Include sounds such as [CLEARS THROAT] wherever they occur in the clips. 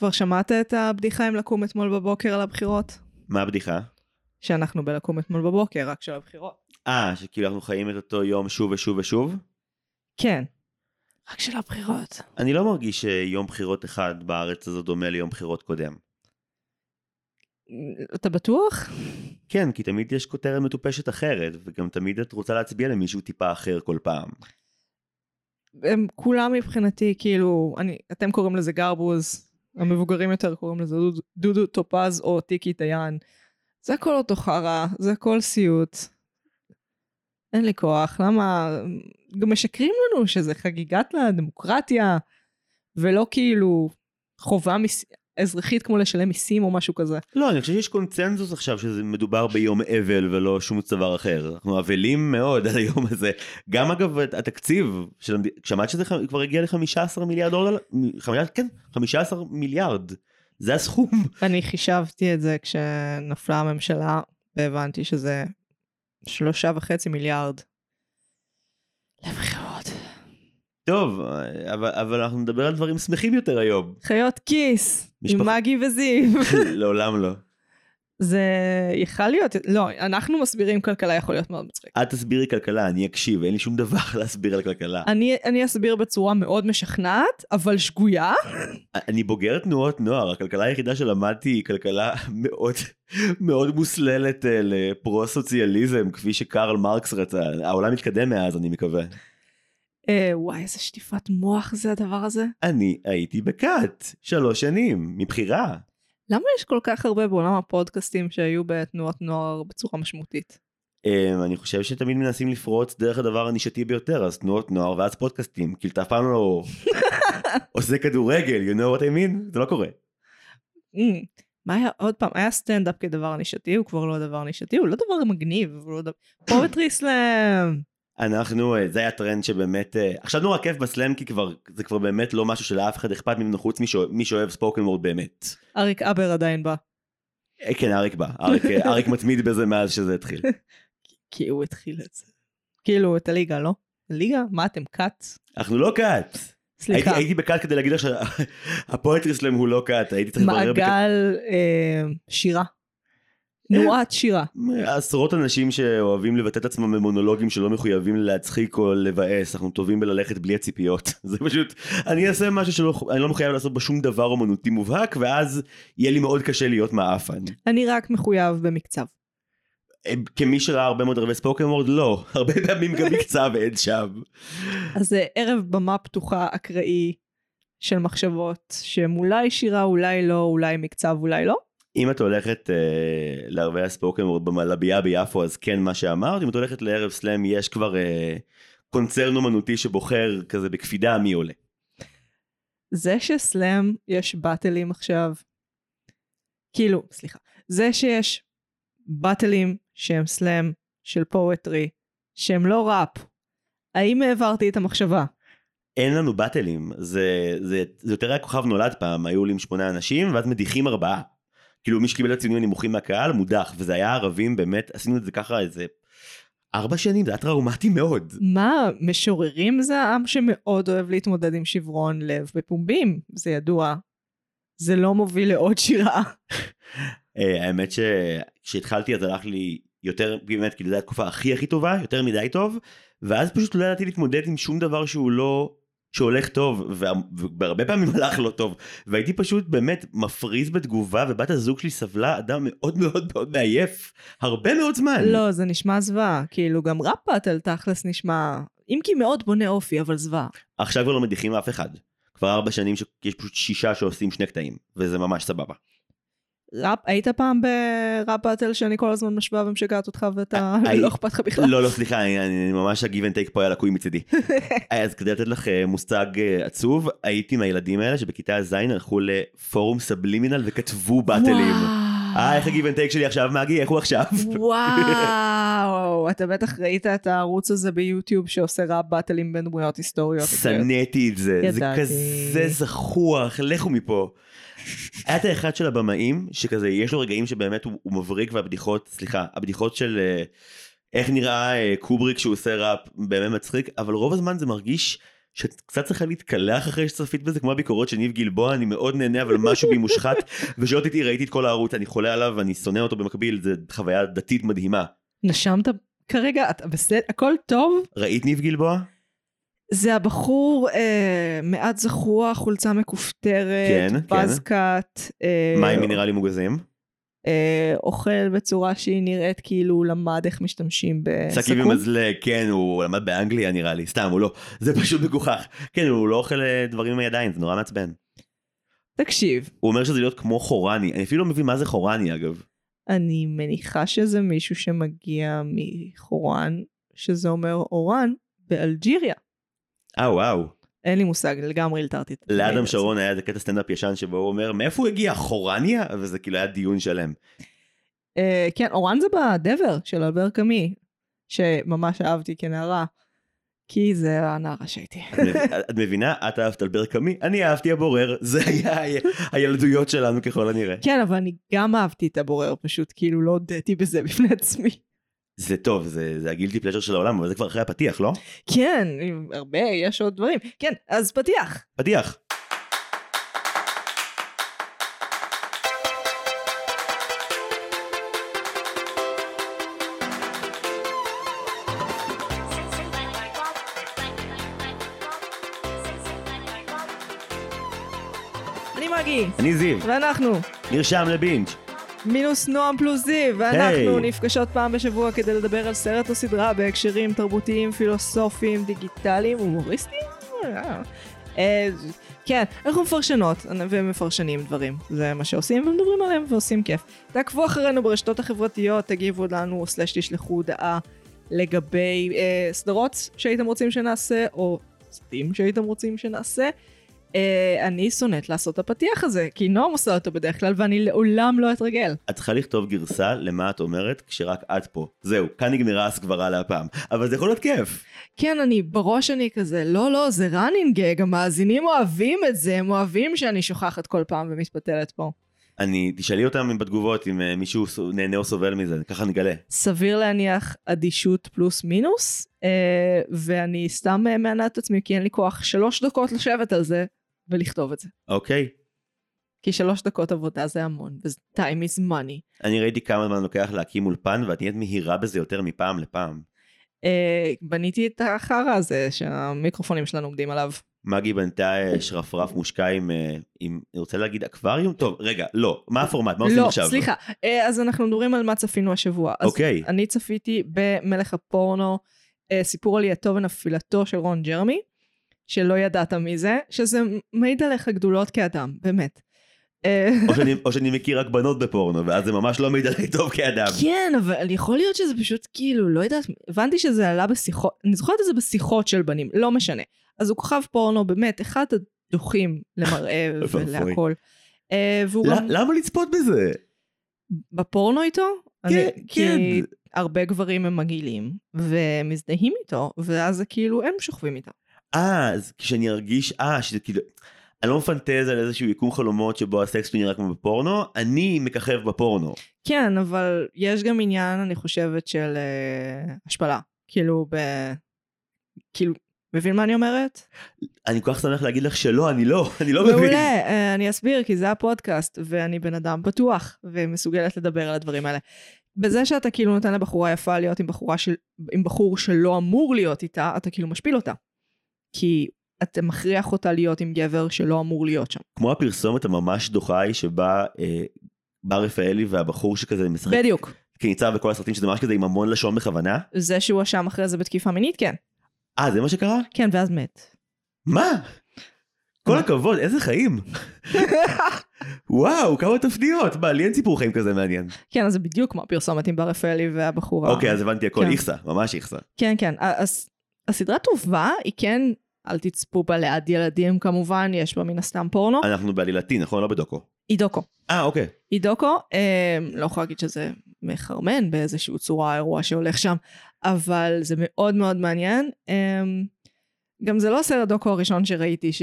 כבר שמעת את הבדיחה עם לקום אתמול בבוקר על הבחירות? מה הבדיחה? שאנחנו בלקום אתמול בבוקר, רק של הבחירות. אה, שכאילו אנחנו חיים את אותו יום שוב ושוב ושוב? כן. רק של הבחירות. אני לא מרגיש שיום בחירות אחד בארץ הזו דומה ליום בחירות קודם. אתה בטוח? כן, כי תמיד יש כותרת מטופשת אחרת, וגם תמיד את רוצה להצביע למישהו טיפה אחר כל פעם. הם כולם מבחינתי, כאילו, אני, אתם קוראים לזה גרבוז, המבוגרים יותר קוראים לזה דודו, טופז או טיקי דיין. זה הכל אותו חרא, זה הכל סיוט. אין לי כוח, למה... גם משקרים לנו שזה חגיגת לדמוקרטיה, ולא כאילו חובה מס... אזרחית כמו לשלם מיסים או משהו כזה. לא, אני חושב שיש קונצנזוס עכשיו שזה מדובר ביום אבל ולא שום דבר אחר. אנחנו אבלים מאוד על היום הזה. גם אגב התקציב, של... שמעת שזה כבר הגיע ל-15 מיליארד דולר? כן, 15 מיליארד. זה הסכום. אני חישבתי את זה כשנפלה הממשלה, והבנתי שזה שלושה וחצי מיליארד לבחירות. טוב, אבל, אבל אנחנו נדבר על דברים שמחים יותר היום. חיות כיס, משפח... עם מגי וזיו. [LAUGHS] לעולם לא. זה יכל להיות, לא, אנחנו מסבירים כלכלה יכול להיות מאוד מצחיק. את תסבירי כלכלה, אני אקשיב, אין לי שום דבר [LAUGHS] להסביר על כלכלה. אני, אני אסביר בצורה מאוד משכנעת, אבל שגויה. אני בוגר תנועות נוער, הכלכלה היחידה שלמדתי היא כלכלה [LAUGHS] מאוד מאוד מוסללת אה, לפרו-סוציאליזם, כפי שקרל מרקס רצה. העולם מתקדם מאז, אני מקווה. אה, וואי, איזה שטיפת מוח זה הדבר הזה. אני הייתי בכת, שלוש שנים, מבחירה. למה יש כל כך הרבה בעולם הפודקאסטים שהיו בתנועות נוער בצורה משמעותית? אמ, אני חושב שתמיד מנסים לפרוץ דרך הדבר הנישתי ביותר, אז תנועות נוער ואז פודקאסטים, כאילו אתה אף פעם לא [LAUGHS] עושה כדורגל, you know what I mean? זה לא קורה. אממ, מה היה עוד פעם, היה סטנדאפ כדבר נישתי, הוא כבר לא דבר נישתי, הוא לא דבר מגניב, הוא לא דבר... poetry slam. אנחנו, אה, זה היה טרנד שבאמת, אה, עכשיו נורא כיף ב slam כי כבר, זה כבר באמת לא משהו שלאף אחד אכפת ממנו חוץ מי שאוהב ספוקן וורד באמת. אריק אבר עדיין בא. אה, כן, אריק בא, אריק, אריק [LAUGHS] מתמיד בזה מאז שזה התחיל. [LAUGHS] כי הוא התחיל את זה. כאילו, את הליגה, לא? ליגה? מה אתם קאט? אנחנו לא קאט. סליחה. הייתי, הייתי בקאט כדי להגיד לך שהפואטרי [LAUGHS] סלאם הוא לא קאט, הייתי צריך לברר... מעגל. אה, שירה. תנועת שירה. עשרות אנשים שאוהבים לבטא את עצמם במונולוגים שלא מחויבים להצחיק או לבאס, אנחנו טובים בללכת בלי הציפיות. [LAUGHS] זה פשוט, אני אעשה משהו שאני לא מחויב לעשות בו שום דבר אומנותי מובהק, ואז יהיה לי מאוד קשה להיות מעפן. אני רק מחויב במקצב. אה, כמי שראה הרבה מאוד ערבי ספוקן וורד, לא. הרבה פעמים גם מקצב אין שם. אז זה ערב במה פתוחה אקראי של מחשבות, שהם אולי שירה, אולי לא, אולי מקצב, אולי לא. אם את הולכת אה, לערבי הספוקן וורד במלבייה ביפו אז כן מה שאמרת, אם את הולכת לערב סלאם יש כבר אה, קונצרן אומנותי שבוחר כזה בקפידה מי עולה. זה שסלאם יש באטלים עכשיו, כאילו, סליחה, זה שיש באטלים שהם סלאם של פואטרי, שהם לא ראפ, האם העברתי את המחשבה? אין לנו באטלים, זה, זה, זה יותר היה כוכב נולד פעם, היו עולים שמונה אנשים ואז מדיחים ארבעה. כאילו מי שקיבל את הציונים הנמוכים מהקהל מודח וזה היה ערבים באמת עשינו את זה ככה איזה ארבע שנים זה היה טראומטי מאוד. מה משוררים זה העם שמאוד אוהב להתמודד עם שברון לב בפומבים זה ידוע. זה לא מוביל לעוד שירה. אה, האמת שכשהתחלתי אז הלך לי יותר באמת כאילו זו התקופה הכי הכי טובה יותר מדי טוב ואז פשוט לא ידעתי להתמודד עם שום דבר שהוא לא שהולך טוב והרבה פעמים [LAUGHS] הלך לא טוב והייתי פשוט באמת מפריז בתגובה ובת הזוג שלי סבלה אדם מאוד מאוד מאוד מעייף הרבה מאוד זמן. לא זה נשמע זוועה כאילו גם rap battle תכלס נשמע אם כי מאוד בונה אופי אבל זוועה. עכשיו כבר לא מדיחים אף אחד כבר ארבע שנים שיש פשוט שישה שעושים שני קטעים וזה ממש סבבה. ראפ, היית פעם ב rap battle שאני כל הזמן משווה ומשגעת אותך ואתה לא אכפת לך בכלל? לא, לא, סליחה, אני ממש ה give and take פה היה לקוי מצידי. [LAUGHS] אז כדי לתת לך אה, מושג אה, עצוב, הייתי מהילדים האלה שבכיתה ז' הלכו לפורום סבלימינל וכתבו באטלים. אה, איך ה give and take שלי עכשיו, מגי, איך הוא עכשיו? וואו, אתה בטח ראית את הערוץ הזה ביוטיוב שעושה ראפ באטלים בין דמויות היסטוריות. שנאתי את זה, זה כזה זחוח, לכו מפה. היה את האחד של הבמאים, שכזה, יש לו רגעים שבאמת הוא, הוא מבריק והבדיחות, סליחה, הבדיחות של אה, איך נראה אה, קובריק שהוא עושה ראפ באמת מצחיק, אבל רוב הזמן זה מרגיש שאת קצת צריכה להתקלח אחרי שצפית בזה כמו הביקורות של ניב גלבוע אני מאוד נהנה אבל משהו בי מושחת [LAUGHS] ושאלת אותי ראיתי את כל הערוץ אני חולה עליו ואני שונא אותו במקביל זה חוויה דתית מדהימה. נשמת כרגע? אתה בסדר? הכל טוב? ראית ניב גלבוע? זה הבחור אה, מעט זחוח, חולצה מכופתרת, כן, באז כן. אה, מים מינרלים מוגזים? אה, אוכל בצורה שהיא נראית כאילו הוא למד איך משתמשים בסכו"ם. סכין ומזלג, כן, הוא למד באנגליה נראה לי, סתם, הוא לא, זה פשוט מגוחך. כן, הוא לא אוכל אה, דברים עם הידיים, זה נורא מעצבן. תקשיב, הוא אומר שזה להיות כמו חורני, אני אפילו לא מבין מה זה חורני אגב. אני מניחה שזה מישהו שמגיע מחורן, שזה אומר אורן, באלג'יריה. אה וואו. אין לי מושג, לגמרי המילה לאדם. שרון היה איזה קטע סטנדאפ ישן שבו הוא אומר מאיפה הוא הגיע חורניה וזה כאילו היה דיון שלם. אה, כן, אורן זה בדבר של אלבר קאמי, שממש אהבתי כנערה, כי זה הנערה שהייתי. את מב- את מבינה את אהבת על ברקמי אני אהבתי הבורר זה היה הילדויות שלנו ככל הנראה. כן, אבל אני גם אהבתי את הבורר, פשוט כאילו לא הודיתי בזה בפני עצמי. זה טוב זה זה הגילטי פלז'ר של העולם אבל זה כבר אחרי הפתיח לא? כן, הרבה, יש עוד דברים. כן, אז פתיח. פתיח. אני מגי, אני זיו ואנחנו נרשם לבינג' מינוס נועם פלוס זיו, ואנחנו היי. נפגשות פעם בשבוע כדי לדבר על סרט או סדרה בהקשרים תרבותיים, פילוסופיים, דיגיטליים, הומוריסטיים? אה, כן, אנחנו מפרשנות ומפרשנים דברים, זה מה שעושים ומדברים עליהם ועושים כיף. תעקבו אחרינו ברשתות החברתיות, תגיבו לנו, סלש תשלחו הודעה לגבי אה, סדרות שהייתם רוצים שנעשה, או סרטים שהייתם רוצים שנעשה. אה, אני שונאת לעשות את הפתיח הזה, כי נועם עושה אותו בדרך כלל, ואני לעולם לא אתרגל. את צריכה לכתוב גרסה למה את אומרת כשרק את פה. זהו, כאן נגמרה הסגברה להפעם. אבל זה יכול להיות כיף. כן, אני בראש אני כזה, לא, לא, זה running gag, המאזינים אוהבים את זה, הם אוהבים שאני שוכחת כל פעם ומתפתלת פה. אני, תשאלי אותם בתגובות אם אה, מישהו נהנה או סובל מזה, ככה נגלה. סביר להניח אדישות פלוס מינוס, אה, ואני סתם מענה את עצמי, כי אין לי כוח שלוש דקות לשבת על זה ולכתוב את זה. אוקיי? כי שלוש דקות עבודה זה המון, ו-time is money. אני ראיתי כמה זמן לוקח להקים אולפן ואת נהיית מהירה בזה יותר מפעם לפעם. אה, בניתי את החרא הזה שהמיקרופונים שלנו עומדים עליו. מגי בנתה אה, שרפרף מושקע עם, אה, עם, אני רוצה להגיד אקווריום? טוב, רגע, לא, מה הפורמט? מה עושים לא, עכשיו? סליחה. אה, אז אנחנו מדברים על מה צפינו השבוע. אז אוקיי. אני צפיתי במלך הפורנו, אה, סיפור עלייתו ונפילתו של רון ג'רמי, שלא ידעת מי זה, שזה מעיד עליך גדולות כאדם, באמת. אה, או שאני, או שאני מכיר רק בנות בפורנו, ואז זה ממש לא מעיד עליי טוב כאדם. כן, אבל יכול להיות שזה פשוט כאילו, לא יודעת, הבנתי שזה עלה בשיחות, אני זוכרת את זה בשיחות של בנים, לא משנה. אז הוא כוכב פורנו, באמת, אחד הדוחים למראה. [LAUGHS] ולהכל. אה, והוא גם למה לצפות בזה? בפורנו איתו? כן, אני- כן. כי הרבה גברים הם מגעילים, ומזדהים איתו, ואז כאילו הם שוכבים איתם. אה, אז כשאני ארגיש, אה, שזה כאילו, אני לא מפנטז על איזשהו יקום חלומות שבו הסקס שלי נראה כמו בפורנו, אני מככב בפורנו. כן, אבל יש גם עניין, אני חושבת, של uh, השפלה. כאילו, ב... כאילו, מבין מה אני אומרת? אני כל כך שמח להגיד לך שלא, אני לא, [LAUGHS] אני לא מבין. מעולה, uh, אני אסביר, כי זה הפודקאסט, ואני בן אדם פתוח, ומסוגלת לדבר על הדברים האלה. בזה שאתה כאילו נותן לבחורה יפה להיות עם, בחורה של, עם בחור שלא אמור להיות איתה, אתה כאילו משפיל אותה. כי אתה מכריח אותה להיות עם גבר שלא אמור להיות שם. כמו הפרסומת הממש דוחה היא שבה אה, בר רפאלי והבחור שכזה משחק בדיוק. כניצב בכל הסרטים שזה ממש כזה עם המון לשון בכוונה. זה שהוא אשם אחרי זה בתקיפה מינית, כן. אה, זה מה שקרה? כן, ואז מת. מה? כל מה? הכבוד, איזה חיים. וואו, כמה תפניות. מה, לי אין סיפור חיים כזה מעניין. כן, אז זה בדיוק כמו הפרסומת עם בר רפאלי והבחור ה- אוקיי, אז הבנתי הכל, כן. איכסה, ממש איכסה. כן, כן. הס- הסדרה טובה, היא כן, אל תצפו בה ליד ילדים כמובן, יש בה מן הסתם פורנו. אנחנו בעלילתי, נכון? לא בדוקו. היא דוקו. אה, אוקיי. היא דוקו, אה, לא יכולה להגיד שזה מחרמן באיזושהי צורה האירוע שהולך שם, אבל זה מאוד מאוד מעניין. אה, גם זה לא הסרט דוקו הראשון שראיתי ש...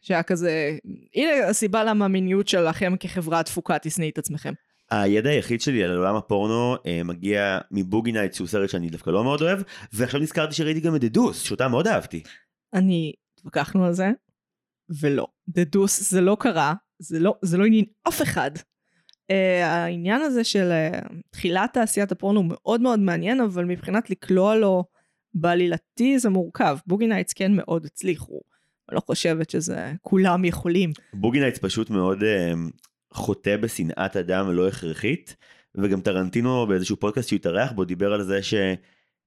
שהיה כזה, הנה הסיבה למה המיניות שלכם כחברה דפוקה תשנאי את עצמכם. הידע היחיד שלי על עולם הפורנו אה, מגיע מ Boogie Nights שהוא סרט שאני דווקא לא מאוד אוהב ועכשיו נזכרתי שראיתי גם את The Deuce שאותה מאוד אהבתי. אני התווכחנו על זה, ולא. The Deuce זה לא קרה, זה לא, זה לא עניין אף אחד. אה, העניין הזה של אה, תחילת תעשיית הפורנו הוא מאוד מאוד מעניין, אבל מבחינת לקלוע לו בעלילתי זה מורכב. Boogie Nights כן מאוד הצליחו. אני לא חושבת שזה כולם יכולים. Boogie Nights פשוט מאוד אה, חוטא בשנאת אדם לא הכרחית, וגם טרנטינו באיזשהו פודקאסט שהוא התארח בו דיבר על זה ש...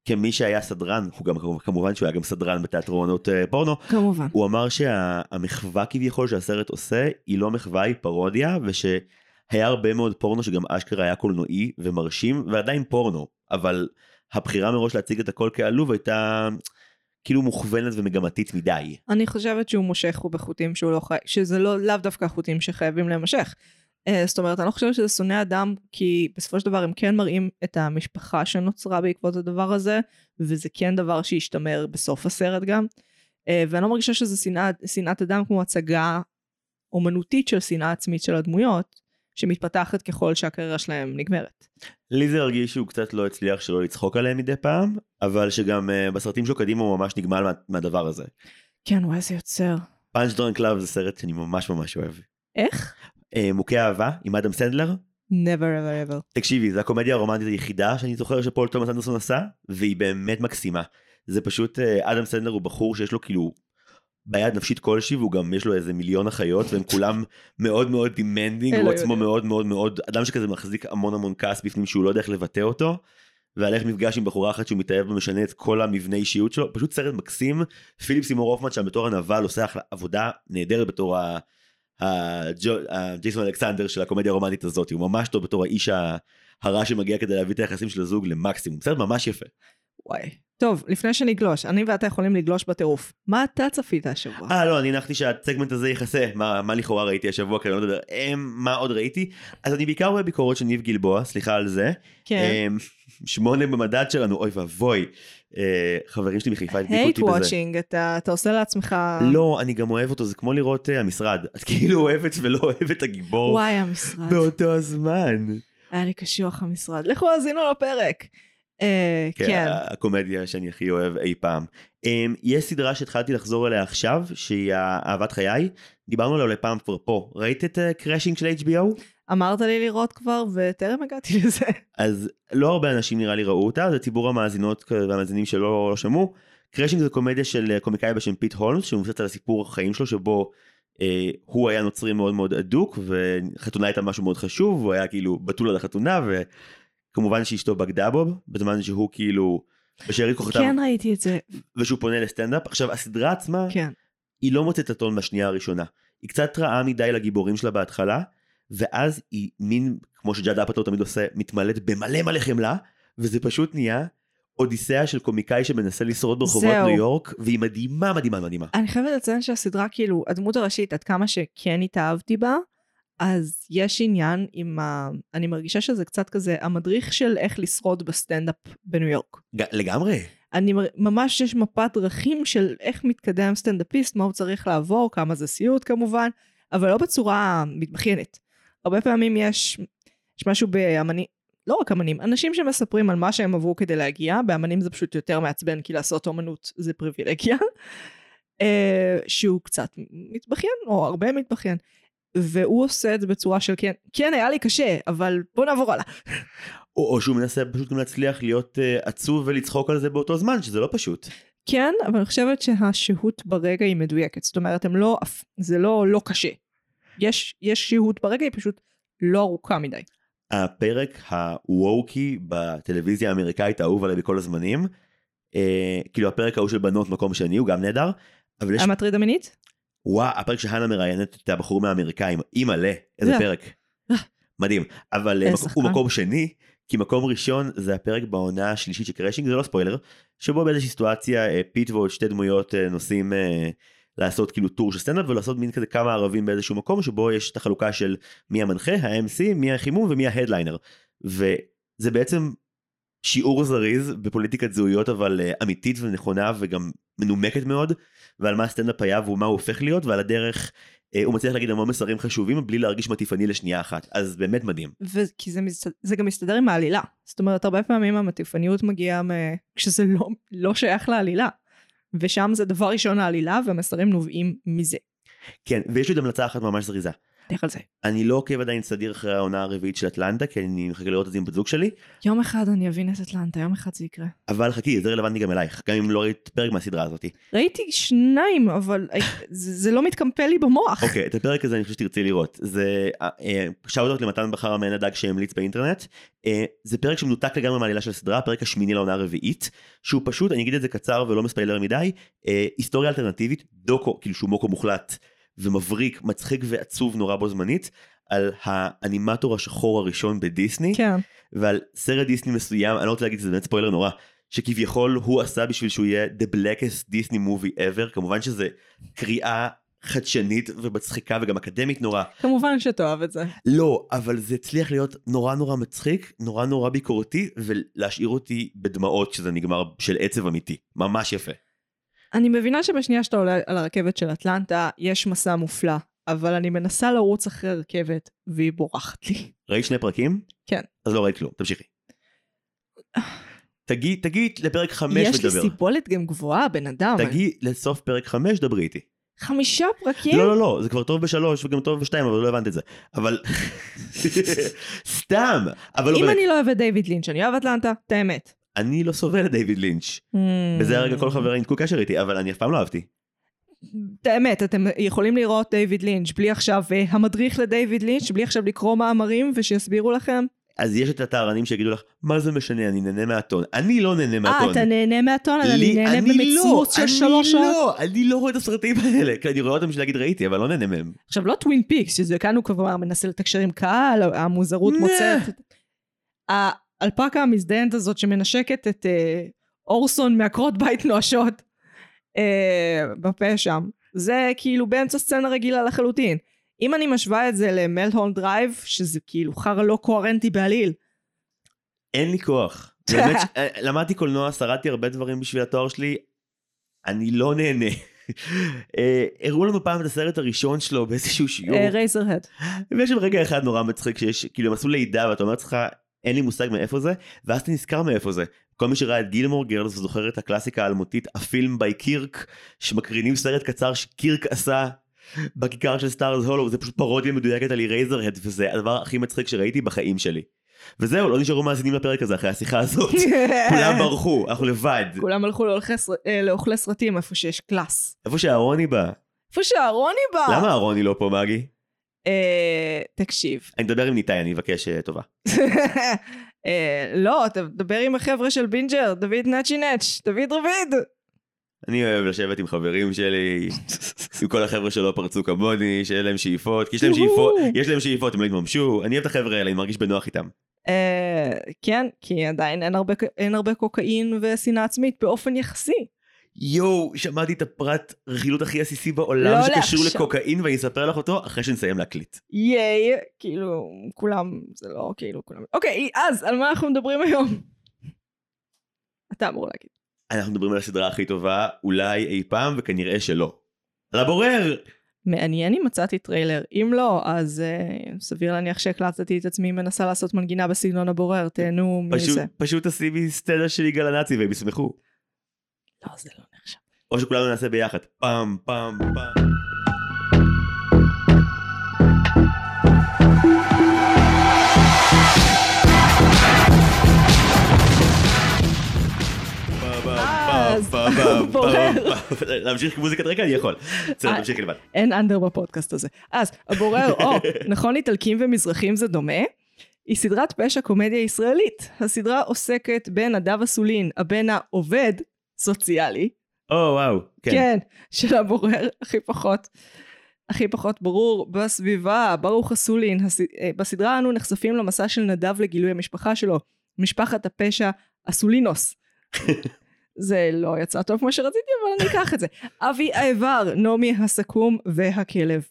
כמי שהיה סדרן, הוא גם כמובן שהוא היה גם סדרן בתיאטרונות אה, פורנו, כמובן. הוא אמר שהמחווה כביכול שהסרט עושה היא לא מחווה היא פרודיה ושהיה הרבה מאוד פורנו שגם אשכרה היה קולנועי ומרשים ועדיין פורנו אבל הבחירה מראש להציג את הכל כעלוב הייתה כאילו מוכוונת ומגמתית מדי. אני חושבת שהוא מושך בחוטים שהוא לא חי... שזה לא לאו דווקא חוטים שחייבים להימשך. Uh, זאת אומרת, אני לא חושבת שזה שונא אדם, כי בסופו של דבר הם כן מראים את המשפחה שנוצרה בעקבות הדבר הזה, וזה כן דבר שישתמר בסוף הסרט גם. Uh, ואני לא מרגישה שזה שנאת, שנאת אדם כמו הצגה אומנותית של שנאה עצמית של הדמויות, שמתפתחת ככל שהקריירה שלהם נגמרת. לי זה הרגיש שהוא קצת לא הצליח שלא לצחוק עליהם מדי פעם, אבל שגם אה, בסרטים שלו קדימה הוא ממש נגמל מה, מהדבר הזה. כן, וואי, איזה יוצר. Punch-Drunk Love זה סרט שאני ממש ממש אוהב. איך? אה, מוכי אהבה עם אדם סנדלר. never ever ever. תקשיבי, זו הקומדיה הרומנטית היחידה שאני זוכר שפול תומאס אנדרסון עשה, והיא באמת מקסימה. זה פשוט, אה, אדם סנדלר הוא בחור שיש לו כאילו בעיה נפשית כלשהי, והוא גם יש לו איזה מיליון אחיות, והם כולם מאוד מאוד demanding, הוא עצמו מאוד מאוד מאוד, אדם שכזה מחזיק המון המון כעס בפנים שהוא לא יודע איך לבטא אותו. ועל איך מפגש עם בחורה אחת שהוא מתאהב ומשנה את כל המבנה אישיות שלו, פשוט סרט מקסים. פיליפ סימור הופמן שם בתור הנבל עושה עבודה נהדרת בתור הג'ייסון אלכסנדר של הקומדיה הרומנטית הזאת הוא ממש טוב בתור האיש הרע שמגיע כדי להביא את היחסים של הזוג למקסימום סרט ממש יפה. וואי. טוב, לפני שנגלוש, אני ואתה יכולים לגלוש בטירוף. מה אתה צפית השבוע? אה, לא, אני הנחתי שהסגמנט הזה יכסה, מה, מה לכאורה ראיתי השבוע, כי אני לא מדבר, הם, מה עוד ראיתי? אז אני בעיקר רואה ביקורות של ניב גלבוע, סליחה על זה. כן. אמ, שמונה במדד שלנו, אוי ואבוי. אה, חברים שלי מחיפה הדביקו הייט אותי בזה. וואצ'ינג, אתה, אתה עושה לעצמך... לא, אני גם אוהב אותו, זה כמו לראות אה, המשרד. את כאילו אוהבת ולא אוהבת הגיבור וואי, המשרד. באותו הזמן. היה לי קשוח המשרד. לכו האזינו לפרק. אה, כן, כן. הקומדיה שאני הכי אוהב אי פעם. אמ, יש סדרה שהתחלתי לחזור אליה עכשיו, שהיא אהבת חיי. דיברנו עליה פעם כבר פה. ראית את Crashing של HBO? אמרת לי לראות כבר, וטרם הגעתי [LAUGHS] לזה. אז לא הרבה אנשים נראה לי ראו אותה, זה ציבור המאזינות והמאזינים שלא לא שמעו. Crashing זה קומדיה של קומיקאי בשם פיט הולמס, שהוא מבוסס על הסיפור החיים שלו, שבו אה, הוא היה נוצרי מאוד מאוד אדוק, וחתונה הייתה משהו מאוד חשוב, הוא היה כאילו בתול עד החתונה, וכמובן שאשתו בגדה בו, בזמן שהוא כאילו בשארית כוחותיו, כן ראיתי את זה. ושהוא פונה לסטנדאפ. עכשיו הסדרה עצמה, כן. היא לא מוצאת את הטון בשנייה הראשונה. היא קצת רעה מדי לגיבורים שלה בהתחלה, ואז היא מין, כמו שג'אד אפטו תמיד עושה, מתמלאת במלא מלא חמלה, וזה פשוט נהיה אודיסאה של קומיקאי שמנסה לשרוד ברחובות. ניו יורק, והיא מדהימה מדהימה מדהימה. אני חייבת לציין שהסדרה, כאילו, הדמות הראשית, עד כמה שכן התאהבתי בה, אז יש עניין עם ה... אני מרגישה שזה קצת כזה המדריך של איך לשרוד בסטנדאפ בניו יורק. לגמרי. אני מר- ממש יש מפת דרכים של איך מתקדם סטנדאפיסט, מה הוא צריך לעבור, כמה זה סיוט כמובן, אבל לא בצורה מתבכיינת. הרבה פעמים יש, יש משהו באמנים, לא רק אמנים, אנשים שמספרים על מה שהם עברו כדי להגיע, באמנים זה פשוט יותר מעצבן, כי לעשות אומנות זה פריבילגיה, אה, שהוא קצת מתבכיין, או הרבה מתבכיין. והוא עושה את זה בצורה של כן, כן היה לי קשה, אבל בוא נעבור הלאה. או, או שהוא מנסה פשוט גם להצליח להיות uh, עצוב ולצחוק על זה באותו זמן, שזה לא פשוט. כן, אבל אני חושבת שהשהות ברגע היא מדויקת. זאת אומרת, הם לא, זה לא לא קשה. יש, יש שהות ברגע, היא פשוט לא ארוכה מדי. הפרק הווקי בטלוויזיה האמריקאית האהוב עליי בכל הזמנים, אה, כאילו הפרק ההוא של בנות מקום שני הוא גם נהדר, אבל יש, המטרידה מינית? וואו, הפרק שהנה מראיינת את הבחור מהאמריקאים, אימא'לה, איזה אה. פרק. אה. מדהים, אבל אה, הוא. מקום שני, כי מקום ראשון זה הפרק בעונה השלישית של Crashing, זה לא ספוילר, שבו באיזושהי סיטואציה פיט ועוד שתי דמויות נוסעים לעשות כאילו tour של סטנדאפ ולעשות מין כזה כמה ערבים באיזשהו מקום שבו יש את החלוקה של מי המנחה, ה MC, מי החימום ומי ה headliner. וזה בעצם שיעור זריז בפוליטיקת זהויות אבל אמיתית ונכונה וגם מנומקת מאוד ועל מה הסטנדאפ היה ומה הוא הופך להיות ועל הדרך אה, הוא מצליח להגיד המון מסרים חשובים בלי להרגיש מטיפני לשנייה אחת אז באמת מדהים. וכי זה. זה גם מסתדר עם העלילה. זאת אומרת, הרבה פעמים המטיפניות מגיעה מ... כשזה לא, לא שייך לעלילה. ושם זה דבר ראשון העלילה, והמסרים נובעים מזה. כן, ויש לי עוד המלצה אחת ממש זריזה. לך על זה. אני לא עוקב עדיין סדיר אחרי העונה הרביעית של אטלנטה, כי אני מחכה לראות את זה עם בת זוג שלי, יום אחד אני אבין את אטלנטה, יום אחד זה יקרה. אבל חכי, זה רלוונטי גם אלייך, גם אם לא ראית פרק מהסדרה הזאת. ראיתי שניים, אבל זה, זה לא מתקמפל לי במוח. אוקיי, את הפרק הזה אני חושב שתרצי לראות. זה שאוטות למתן בחר המעין הדג שהמליץ באינטרנט. אה, זה פרק שמנותק לגמרי מהעלילה של הסדרה, הפרק השמיני לעונה הרביעית, שהוא פשוט, אני אגיד את זה קצר ולא מספיילר מדי, אה, היסטוריה אלטרנטיבית, דוקו, כאילו שהוא מוקו מוחלט, ומבריק, מצחיק ועצוב נורא בו זמנית, על האנימטור השחור הראשון בדיסני, כן. ועל סרט דיסני מסוים, אני לא רוצה להגיד שזה באמת ספוילר נורא, שכביכול הוא עשה בשביל שהוא יהיה the blackest Disney movie ever, כמובן שזה קריאה חדשנית ומצחיקה וגם אקדמית נורא. כמובן שתאהב את זה. לא, אבל זה הצליח להיות נורא נורא מצחיק, נורא נורא ביקורתי, ולהשאיר אותי בדמעות כשזה נגמר של עצב אמיתי. ממש יפה. אני מבינה שבשנייה שאתה עולה על הרכבת של אטלנטה, יש מסע מופלא, אבל אני מנסה לרוץ אחרי הרכבת, והיא בורחת לי. ראית שני פרקים? כן. אז לא ראית כלום, תמשיכי. תגיד, תגיד לפרק חמש יש לי ודבר. סיבולת גם גבוהה, בן אדם. תגיד לסוף פרק חמש, דברי איתי. חמישה פרקים? לא, לא, לא, זה כבר טוב בשלוש וגם טוב בשתיים, אבל לא הבנת את זה. אבל... [LAUGHS] סתם! אבל אם. אני לא אוהבת דיוויד לינץ', אני אוהב אטלנטה, את האמת. אני לא סובל את דיוויד לינץ'. Hmm. בזה הרגע כל חברי ניתקו קשר איתי, אבל אני אף פעם לא אהבתי. את האמת, אתם יכולים לראות דיוויד לינץ' בלי עכשיו אה, המדריך לדיוויד לינץ', בלי עכשיו לקרוא מאמרים ושיסבירו לכם. אז יש את הטהרנים שיגידו לך, מה זה משנה, אני נהנה מהטון. אני לא נהנה אה, מהטון. אתה נהנה מהטון, אבל אני נהנה במצמוץ לא, של שלוש אני שעות. לא, אני לא רואה את הסרטים האלה. כי אני רואה אותם בשביל להגיד ראיתי, אבל לא נהנה מהם. עכשיו, לא Twin Peaks, שזה כאן הוא כבר מנסה לתקשר עם קהל, המוזרות. מוצאת. האלפקה המזדיינת הזאת שמנשקת את אה, אורסון מעקרות בית נואשות אה, בפה שם, זה כאילו באמצע סצנה רגילה לחלוטין. אם אני משווה את זה למלהולנד דרייב, שזה כאילו חרא לא קוהרנטי בעליל, אין לי כוח. [LAUGHS] באמת, אה, למדתי קולנוע, שרדתי הרבה דברים בשביל התואר שלי, אני לא נהנה. [LAUGHS] אה, הראו לנו פעם את הסרט הראשון שלו באיזשהו שיעור, אירייזרהד. ויש שם רגע אחד נורא מצחיק שיש, כאילו הם עשו לידה ואתה אומר לעצמך, אין לי מושג מאיפה זה, ואז אתה נזכר מאיפה זה. כל מי שראה את גילמור גירלס זוכר את הקלאסיקה האלמותית, ה-film by Kirk, שמקרינים סרט קצר שקירק עשה בכיכר של סטארס הולו, זה פשוט פרודיה מדויקת על אירייזרהד, וזה הדבר הכי מצחיק שראיתי בחיים שלי. וזהו, לא נשארו מאזינים לפרק הזה אחרי השיחה הזאת. [LAUGHS] כולם ברחו, אנחנו לבד. כולם הלכו לאוכלי אה, לאוכלי סרטים איפה שיש class. איפה שאהרוני בא? איפה שאהרוני בא. למה אהרוני לא פה, מגי? אה, תקשיב. אני מדבר עם ניתאי, אני אבקש אה, טובה. [LAUGHS] אה, לא, תדבר עם החבר'ה של בינג'ר, דוד נאצ'י נאץ', דוד רביד. אני אוהב לשבת עם חברים שלי, עם כל החבר'ה שלא פרצו כמוני, שאין להם שאיפות, כי יש להם. שאיפות, יש להם שאיפות, הם לא יתממשו, אני אוהב את החבר'ה האלה, אני מרגיש בנוח איתם. כן, כי עדיין אין הרבה קוקאין ושנאה עצמית באופן יחסי. יואו, שמעתי את הפרט רכילות הכי עסיסי בעולם לא שקשור לעכשיו. לקוקאין ואני אספר לך אותו אחרי שנסיים להקליט. ייי, כאילו, כולם, זה לא כאילו כולם. אוקיי, אז על מה אנחנו מדברים היום? אתה אמור להגיד. אנחנו מדברים על הסדרה הכי טובה אולי אי פעם וכנראה שלא. על הבורר! מעניין אם מצאתי טריילר, אם לא, אז uh, סביר להניח שהקלטתי את עצמי מנסה לעשות מנגינה בסגנון הבורר, תהנו פשוט, מזה. פשוט תשימי סצנה של יגאל הנאצי והם ישמחו. לא, זה לא נחשב. או שכולנו נעשה ביחד. פעם פעם פעם. להמשיך מוזיקת רקע אני יכול. בסדר אה. תמשיכי לבד. אין אנדר בפודקאסט הזה. אז, הבורר, או, [LAUGHS] נכון איטלקים ומזרחים זה דומה? היא סדרת פשע קומדיה ישראלית. הסדרה עוסקת בנדב אסולין, הבן העובד סוציאלי, או וואו. כן. כן, של הבורר הכי פחות, הכי פחות ברור בסביבה, ברוך אסולין. הס... אה, בסדרה אנו נחשפים למסע של נדב לגילוי המשפחה שלו, משפחת הפשע אסולינוס. [LAUGHS] זה לא יצא טוב כמו שרציתי, אבל אני אקח את זה. אבי האיבר, נעמי הסכו"ם והכלב.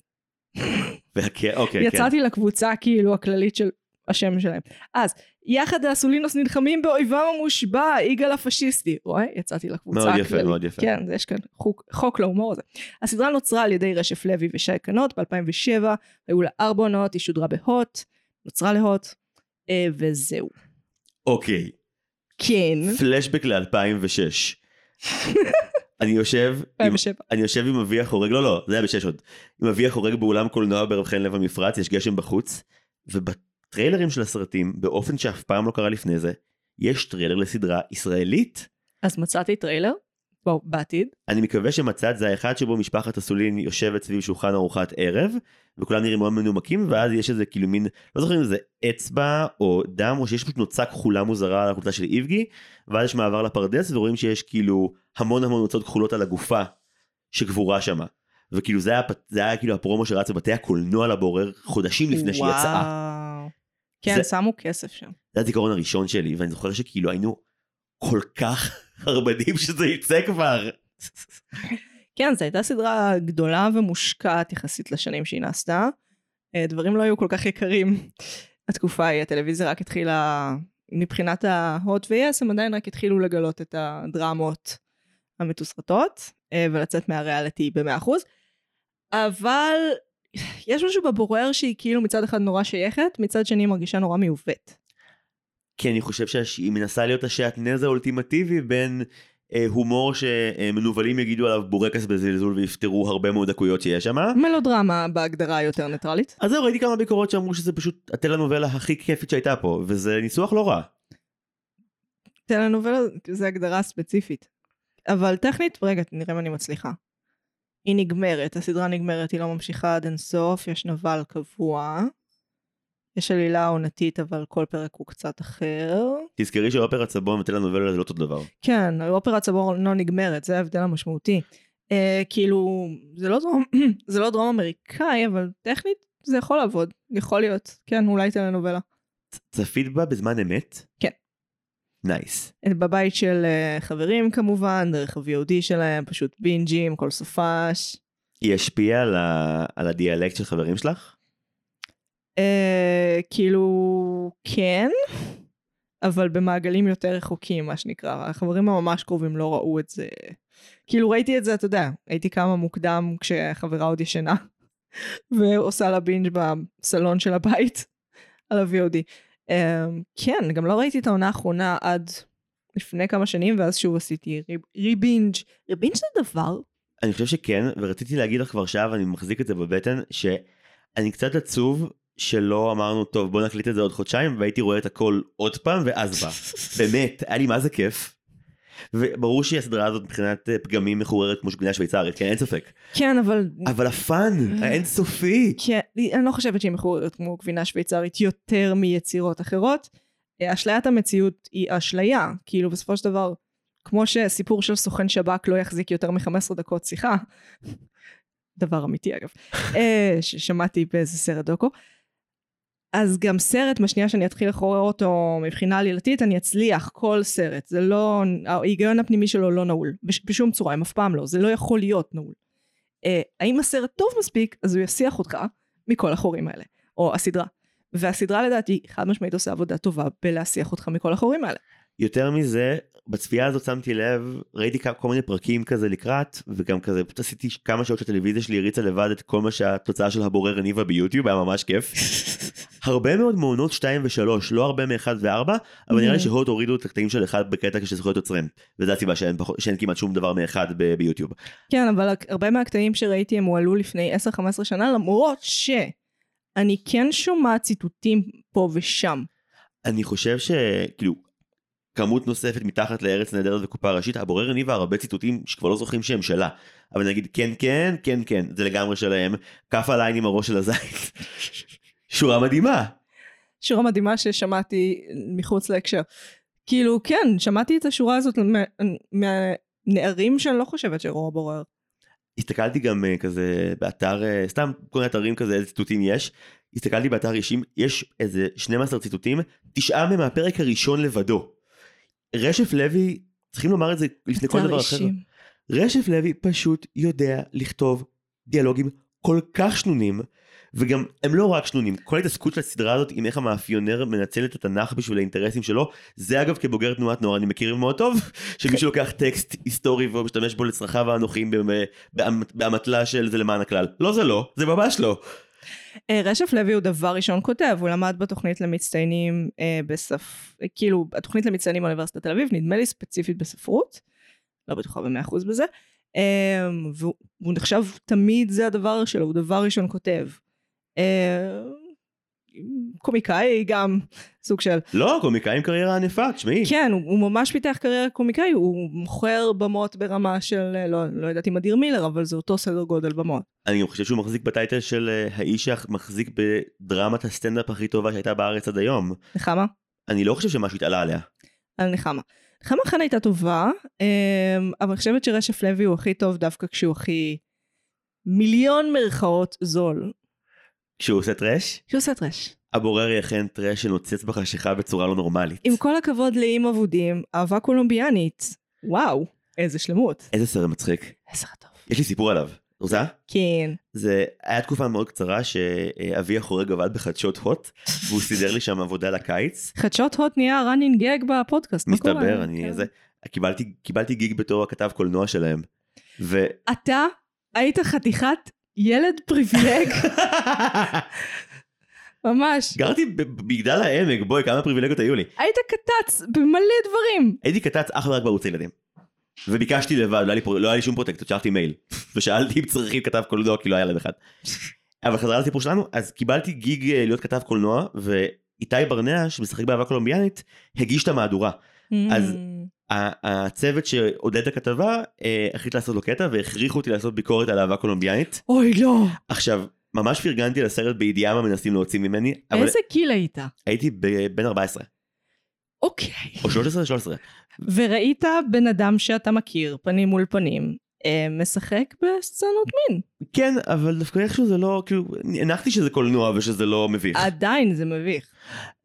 והכ- אוקיי כן. יצאתי לקבוצה כאילו הכללית של השם שלהם. אז, יחד האסולינוס נלחמים באויבם המושבע, יגאל הפשיסטי. רואה? יצאתי לקבוצה מאוד הכללית. יפה מאוד יפה. כן, יש כאן חוק, חוק להומור הזה. הסדרה נוצרה על ידי רשף לוי ושי קנות ב-2007, היו לה ארבע עונות, היא שודרה בהוט, נוצרה להוט, אה, וזהו. אוקיי. כן. פלשבק ל-2006. [LAUGHS] אני יושב, עם, 2007. אני יושב עם אבי החורג, לא לא, זה היה בשש עוד, עם אבי החורג באולם קולנוע ברב-חן לב המפרץ, יש גשם בחוץ, ובטריילרים של הסרטים, באופן שאף פעם לא קרה לפני זה, יש טריילר לסדרה ישראלית. אז מצאתי טריילר, בוא, בעתיד. אני מקווה שמצאת זה האחד שבו משפחת אסולין יושבת סביב שולחן ארוחת ערב, וכולם נראים מאוד מנומסים, ואז יש איזה כאילו מין, לא זוכר אם זה אצבע או דם, או שיש פשוט נוצה כחולה מוזרה על החולצה של איבגי, ואז יש מעבר לפרדס, ורואים שיש כאילו המון המון נוצות כחולות על הגופה שקבורה שמה. וכאילו זה היה, זה היה כאילו הפרומו שרץ בבתי הקולנוע לבורר חודשים לפני שהיא יצאה. כן, זה- שמו כסף שם. זה הזיכרון הראשון שלי, ואני זוכר שכאילו היינו כל כך [LAUGHS] הרבנים שזה יצא כבר. כן, זו הייתה סדרה גדולה ומושקעת יחסית לשנים שהיא נעשתה. אה, דברים לא היו כל כך יקרים. התקופה ההיא, הטלוויזיה רק התחילה, מבחינת ההוט ויס, הם עדיין רק התחילו לגלות את הדרמות המתוסרטות, אה, ולצאת מהריאליטי ב-100%. אבל יש משהו בבורר שהיא כאילו מצד אחד נורא שייכת, מצד שני היא מרגישה נורא מיובאת. כי אני חושב שהיא מנסה להיות השעטנז האולטימטיבי בין אה, הומור שמנוולים יגידו עליו בורקס בזלזול ויפתרו הרבה מאוד דקויות שיש שם. מלודרמה בהגדרה יותר ניטרלית. אז זהו, ראיתי כמה ביקורות שאמרו שזה פשוט הטלנובלה הכי כיפית שהייתה פה, וזה ניסוח לא רע. טלנובלה זה הגדרה ספציפית. אבל טכנית, רגע, נראה אם אני מצליחה. היא נגמרת, הסדרה נגמרת, היא לא ממשיכה עד אינסוף, יש נבל קבוע. יש עלילה עונתית, אבל כל פרק הוא קצת אחר. תזכרי שאופרת סבון וטלנובלה זה לא אותו דבר. כן, האופרת צבור לא נגמרת, זה ההבדל המשמעותי. אה, כאילו, זה לא, דרום, [CLEARS THROAT] זה לא דרום אמריקאי, אבל טכנית זה יכול לעבוד, יכול להיות. כן, אולי טלנובלה. צפית בה בזמן אמת? כן. נייס. בבית של אה, חברים כמובן, דרך ה-VOD שלהם, פשוט binge ים, כל סופש. היא השפיעה על, ה... על הדיאלקט של חברים שלך? אה, כאילו, כן, אבל במעגלים יותר רחוקים, מה שנקרא. החברים הממש קרובים לא ראו את זה. כאילו, ראיתי את זה, אתה יודע, הייתי קמה מוקדם כשחברה עוד ישנה, [LAUGHS] ועושה לה binge בסלון של הבית, על ה-VOD. אה, כן, גם לא ראיתי את העונה האחרונה עד לפני כמה שנים, ואז שוב עשיתי re- rebinge. Rebinge זה דבר? אני חושב שכן, ורציתי להגיד לך כבר עכשיו, ואני מחזיק את זה בבטן, שאני קצת עצוב שלא אמרנו, טוב, בוא נקליט את זה עוד חודשיים, והייתי רואה את הכל עוד פעם, ואז בא. באמת, היה לי מה זה כיף. וברור שהסדרה הזאת מבחינת אה, פגמים מחוררת כמו שגבינה שוויצרית, כן, אין ספק. כן, אבל אבל הפאן, האינסופי. כן, אני לא חושבת שהיא מחוררת כמו גבינה שוויצרית יותר מיצירות אחרות. אה, אשליית המציאות היא אשליה, כאילו בסופו של דבר, כמו שסיפור של סוכן שב"כ לא יחזיק יותר מ-15 דקות שיחה, [LAUGHS] דבר אמיתי אגב, אה, ששמעתי באיזה סרט דוקו, אז גם סרט, בשנייה שאני אתחיל לחורר אותו מבחינה עלילתית, אני אצליח כל סרט. זה לא, ההיגיון הפנימי שלו לא נעול, בש, בשום צורה, הם אף פעם לא, זה לא יכול להיות נעול. אה, האם הסרט טוב מספיק, אז הוא יסיח אותך מכל החורים האלה, או הסדרה. והסדרה לדעתי חד משמעית עושה עבודה טובה בלהסיח אותך מכל החורים האלה. יותר מזה, בצפייה הזאת שמתי לב, ראיתי כל מיני פרקים כזה לקראת, וגם כזה, פשוט עשיתי כמה שעות שהטלוויזיה שלי הריצה לבד את כל מה שהתוצאה של הבורר הניבה ביוטיוב, היה ממש כיף. [LAUGHS] הרבה מאוד מעונות 2 ו-3, לא הרבה מ-1 ו-4, אבל נראה לי שהוט הורידו את הקטעים של 1 בקטע כשזה זכויות יוצרים. וזו הסיבה שאין, שאין כמעט שום דבר מ-1 ב- ביוטיוב. כן, אבל הרבה מהקטעים שראיתי הם הועלו לפני 10-15 שנה, למרות שאני כן שומעת ציטוטים פה ושם. אני חושב שכאילו כמות נוספת מתחת לארץ נהדרת וקופה ראשית הבורר הניבה הרבה ציטוטים שכבר לא זוכרים שהם שלה אבל נגיד כן כן כן כן זה לגמרי שלהם כף עליין עם הראש של הזית [LAUGHS] שורה מדהימה שורה מדהימה ששמעתי מחוץ להקשר. כאילו, כן, שמעתי את השורה הזאת מה- מהנערים שאני לא חושבת שראו הבורר. הסתכלתי גם אה, כזה באתר אה, סתם כל מיני אתרים כזה איזה ציטוטים יש הסתכלתי באתר אישים יש איזה 12 ציטוטים תשעה מהם מהפרק הראשון לבדו. רשף לוי צריכים לומר את זה לפני כל דבר אחר. אישים. רשף לוי פשוט יודע לכתוב דיאלוגים כל כך שנונים, וגם הם לא רק שנונים, כל ההתעסקות של הסדרה הזאת עם איך המאפיונר מנצל את התנ"ך בשביל האינטרסים שלו, זה אגב כבוגר תנועת נוער אני מכיר מאוד טוב, [LAUGHS] שמישהו לוקח טקסט היסטורי ומשתמש בו לצרכיו האנוכיים באמתלה של זה למען הכלל. לא זה לא, זה ממש לא. אה, רשף לוי הוא דבר ראשון כותב, הוא למד בתוכנית למצטיינים אה, בספ... כאילו, התוכנית למצטיינים באוניברסיטת תל אביב, נדמה לי ספציפית בספרות. לא בטוחה במאה אחוז בזה. אה, והוא נחשב תמיד זה הדבר שלו, הוא דבר ראשון כותב. קומיקאי גם, סוג של. לא, קומיקאי עם קריירה ענפה, תשמעי. כן, הוא, הוא ממש פיתח קריירה קומיקאי, הוא מוכר במות ברמה של, אה, לא, לא יודעת אם אדיר מילר, אבל זה אותו סדר גודל במות. אני גם חושב שהוא מחזיק בטייטל של אה, האיש שמחזיק בדרמת הסטנדאפ הכי טובה שהייתה בארץ עד היום. נחמה? אני לא חושב שמשהו התעלה עליה. על נחמה. נחמה אכן הייתה טובה, אמ, אבל אני חושבת שרשף לוי הוא הכי טוב דווקא כשהוא הכי מיליון מרכאות זול. כשהוא עושה trash, כשהוא עושה trash. הבורר היא אכן trash שנוצץ בחשיכה בצורה לא נורמלית. עם כל הכבוד לאיים אבודים, אהבה קולומביאנית. וואו, איזה שלמות. איזה סרט מצחיק. איזה טוב. יש לי סיפור עליו. רוצה? כן. זה היה תקופה מאוד קצרה שאבי החורג עבד בחדשות הוט והוא סידר לי שם עבודה לקיץ. [LAUGHS] חדשות הוט נהיה running gag בפודקאסט. מה קורה? מסתבר, אני כן. זה, קיבלתי, קיבלתי גיג בתור הכתב קולנוע שלהם. ו... אתה היית חתיכת ילד פריבילג, [LAUGHS] ממש. גרתי ב- במגדל העמק, בואי, כמה פריבילגיות היו לי. היית קטץ במלא דברים. הייתי קטץ אך ורק בערוץ הילדים. וביקשתי לבד, לא היה לי, לא היה לי שום פרוטקציות, שלחתי מייל. [LAUGHS] ושאלתי אם צריכים כתב קולנוע, כי לא היה להם אחד. [LAUGHS] אבל חזרה לסיפור שלנו, אז קיבלתי גיג אה, להיות כתב קולנוע, ואיתי ברנע, שמשחק באהבה קולומביאנית, הגיש את המהדורה. אז- Mm. ה- הצוות שעודד את הכתבה, אה, החליט לעשות לו קטע, והכריחו אותי לעשות ביקורת על אהבה קולומביאנית. אוי לא. עכשיו, ממש פרגנתי לסרט בידיעה מה מנסים להוציא ממני, איזה גיל היית? הייתי בן 14, אוקיי. או 13, 13. וראית בן אדם שאתה מכיר, פנים מול פנים, משחק בסצנות מין. כן, אבל דווקא איכשהו זה לא, כאילו, הנחתי שזה קולנוע ושזה לא מביך. עדיין זה מביך.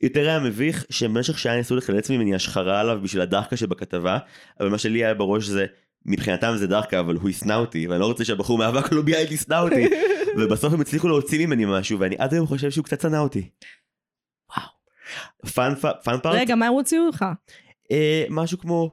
יותר היה מביך שבמשך שעה ניסו לחלץ ממני השחרה עליו בשביל הדחקה שבכתבה, אבל מה שלי היה בראש זה, מבחינתם זה דחקה, אבל הוא ישנא אותי, ואני לא רוצה שהבחור מאהבה קולומביאנית ישנא אותי, [LAUGHS] ובסוף הם הצליחו להוציא ממני משהו, ואני עד היום חושב שהוא קצת שנא אותי. וואו. פאנ פאנ פארט, רגע, מה הם הוציאו לך? אה, משהו כמו,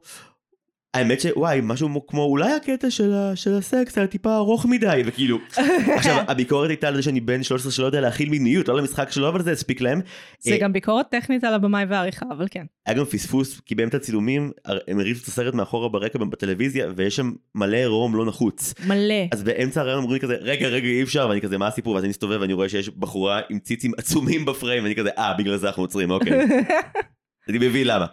האמת שוואי, משהו כמו- אולי הקטע של, ה, של הסקס היה טיפה ארוך מדי, וכאילו, [LAUGHS] עכשיו הביקורת הייתה על זה שאני בן 13 שלא יודע להכיל מיניות, לא למשחק שלו, אבל זה הספיק להם. זה אה, גם ביקורת טכנית על הבמאי והעריכה, אבל כן. היה גם פספוס כי באמצע הצילומים הם הריצו את הסרט מאחורה ברקע בטלוויזיה ויש שם מלא עירום לא נחוץ מלא. אז באמצע הרעיון אמרו לי כזה רגע רגע אי אפשר ואני כזה מה הסיפור ואז אני מסתובב ואני רואה שיש בחורה עם ציצים עצומים בפריים ואני כזה אה בגלל זה אנחנו עוצרים אוקיי [LAUGHS] אני מבין למה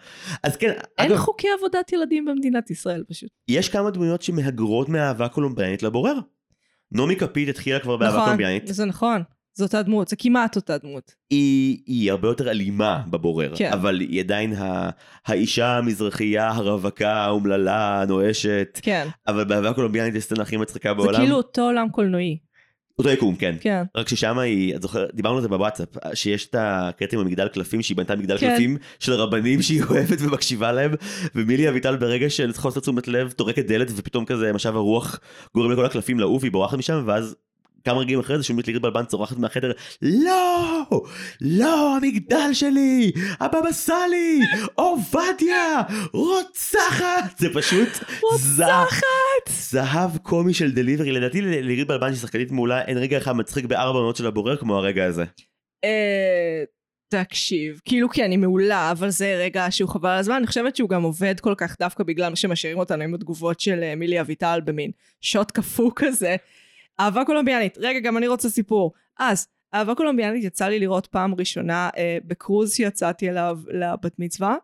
אז כן אין אגב חוקי עבודת ילדים במדינת ישראל פשוט. יש כמה דמויות שמהגרות מאהבה קולומביאנית לבורר. נעמי כפית התחילה כבר באהבה נכון, קולומביאנית זה נכון. זו אותה דמות, זה כמעט אותה דמות. היא, היא הרבה יותר אלימה בבורר, כן. אבל היא עדיין ה, האישה המזרחייה הרווקה האומללה הנואשת כן. אבל באהבה קולומביאנית יש סצנה הכי מצחיקה זה בעולם. כאילו אותו עולם קולנועי. אותו יקום, כן. כן. רק ששם היא, את זוכרת, דיברנו על זה בוואטסאפ, שיש את הקטע עם המגדל קלפים, שהיא בנתה מגדל כן. קלפים של רבנים שהיא אוהבת ומקשיבה להם, ומילי אביטל ברגע של חוסר תשומת לב טורקת דלת ופתאום כזה משב הרוח גורם לכל הקלפים לעוף והיא בורחת משם ואז כמה רגעים אחרי זה שומעת לירית בלבן צורחת מהחדר לא לא המגדל שלי הבבא סאלי עובדיה רוצחת זה פשוט רוצחת! זהב קומי של דליברי לדעתי ל- לירית בלבן שהיא שחקנית מעולה אין רגע אחד מצחיק בארבע עונות של הבורר כמו הרגע הזה. אה, תקשיב, כאילו כי אני מעולה, אבל זה רגע שהוא חבל על הזמן, אני חושבת שהוא גם עובד כל כך דווקא בגלל שמשאירים אותנו עם התגובות של אה, מילי אביטל במין shot קפוא כזה. אהבה קולומביאנית, רגע גם אני רוצה סיפור. אז, אהבה קולומביאנית יצא לי לראות פעם ראשונה אה, בקרוז שיצאתי אליו לבת מצווה,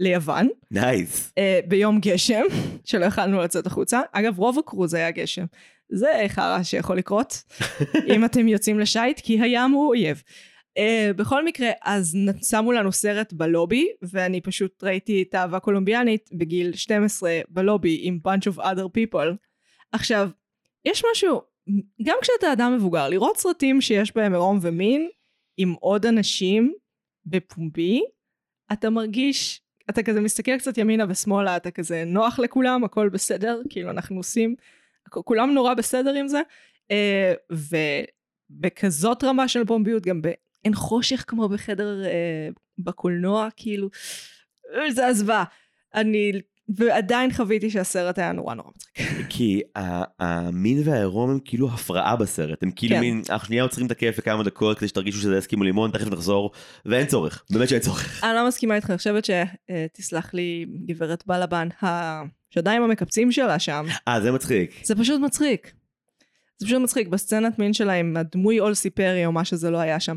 ליוון, נייס. אה, ביום גשם, [LAUGHS] שלא יכלנו לצאת החוצה. אגב, רוב הקרוז היה גשם. זה חרא שיכול לקרות, [LAUGHS] אם אתם יוצאים לשייט, כי הים הוא אויב. Uh, בכל מקרה, אז שמו לנו סרט בלובי, ואני פשוט ראיתי את האהבה קולומביאנית בגיל 12 בלובי עם bunch of other people. עכשיו, יש משהו, גם כשאתה אדם מבוגר, לראות סרטים שיש בהם עירום ומין עם עוד אנשים בפומבי, אתה מרגיש, אתה כזה מסתכל קצת ימינה ושמאלה, אתה כזה נוח לכולם, הכל בסדר, כאילו אנחנו עושים, כולם נורא בסדר עם זה, אה, ובכזאת רמה של פומביות, גם באין חושך כמו בחדר אה, בקולנוע, כאילו, אה, זה הזוועה. אני ועדיין חוויתי שהסרט היה נורא נורא מצחיק. כי המין והעירום הם כאילו הפרעה בסרט, הם כאילו כן. מין, אנחנו שנייה עוצרים את הכיף לכמה דקות כדי שתרגישו שזה יסכימו לימון, תכף נחזור, ואין צורך, באמת שאין צורך. אני לא מסכימה איתך, אני חושבת שתסלח לי גברת בלבן, השדיים המקפצים שלה שם, אה, זה מצחיק. זה פשוט מצחיק. זה פשוט מצחיק, בסצנת מין שלה עם הדמוי אולסי פרי או מה שזה לא היה שם.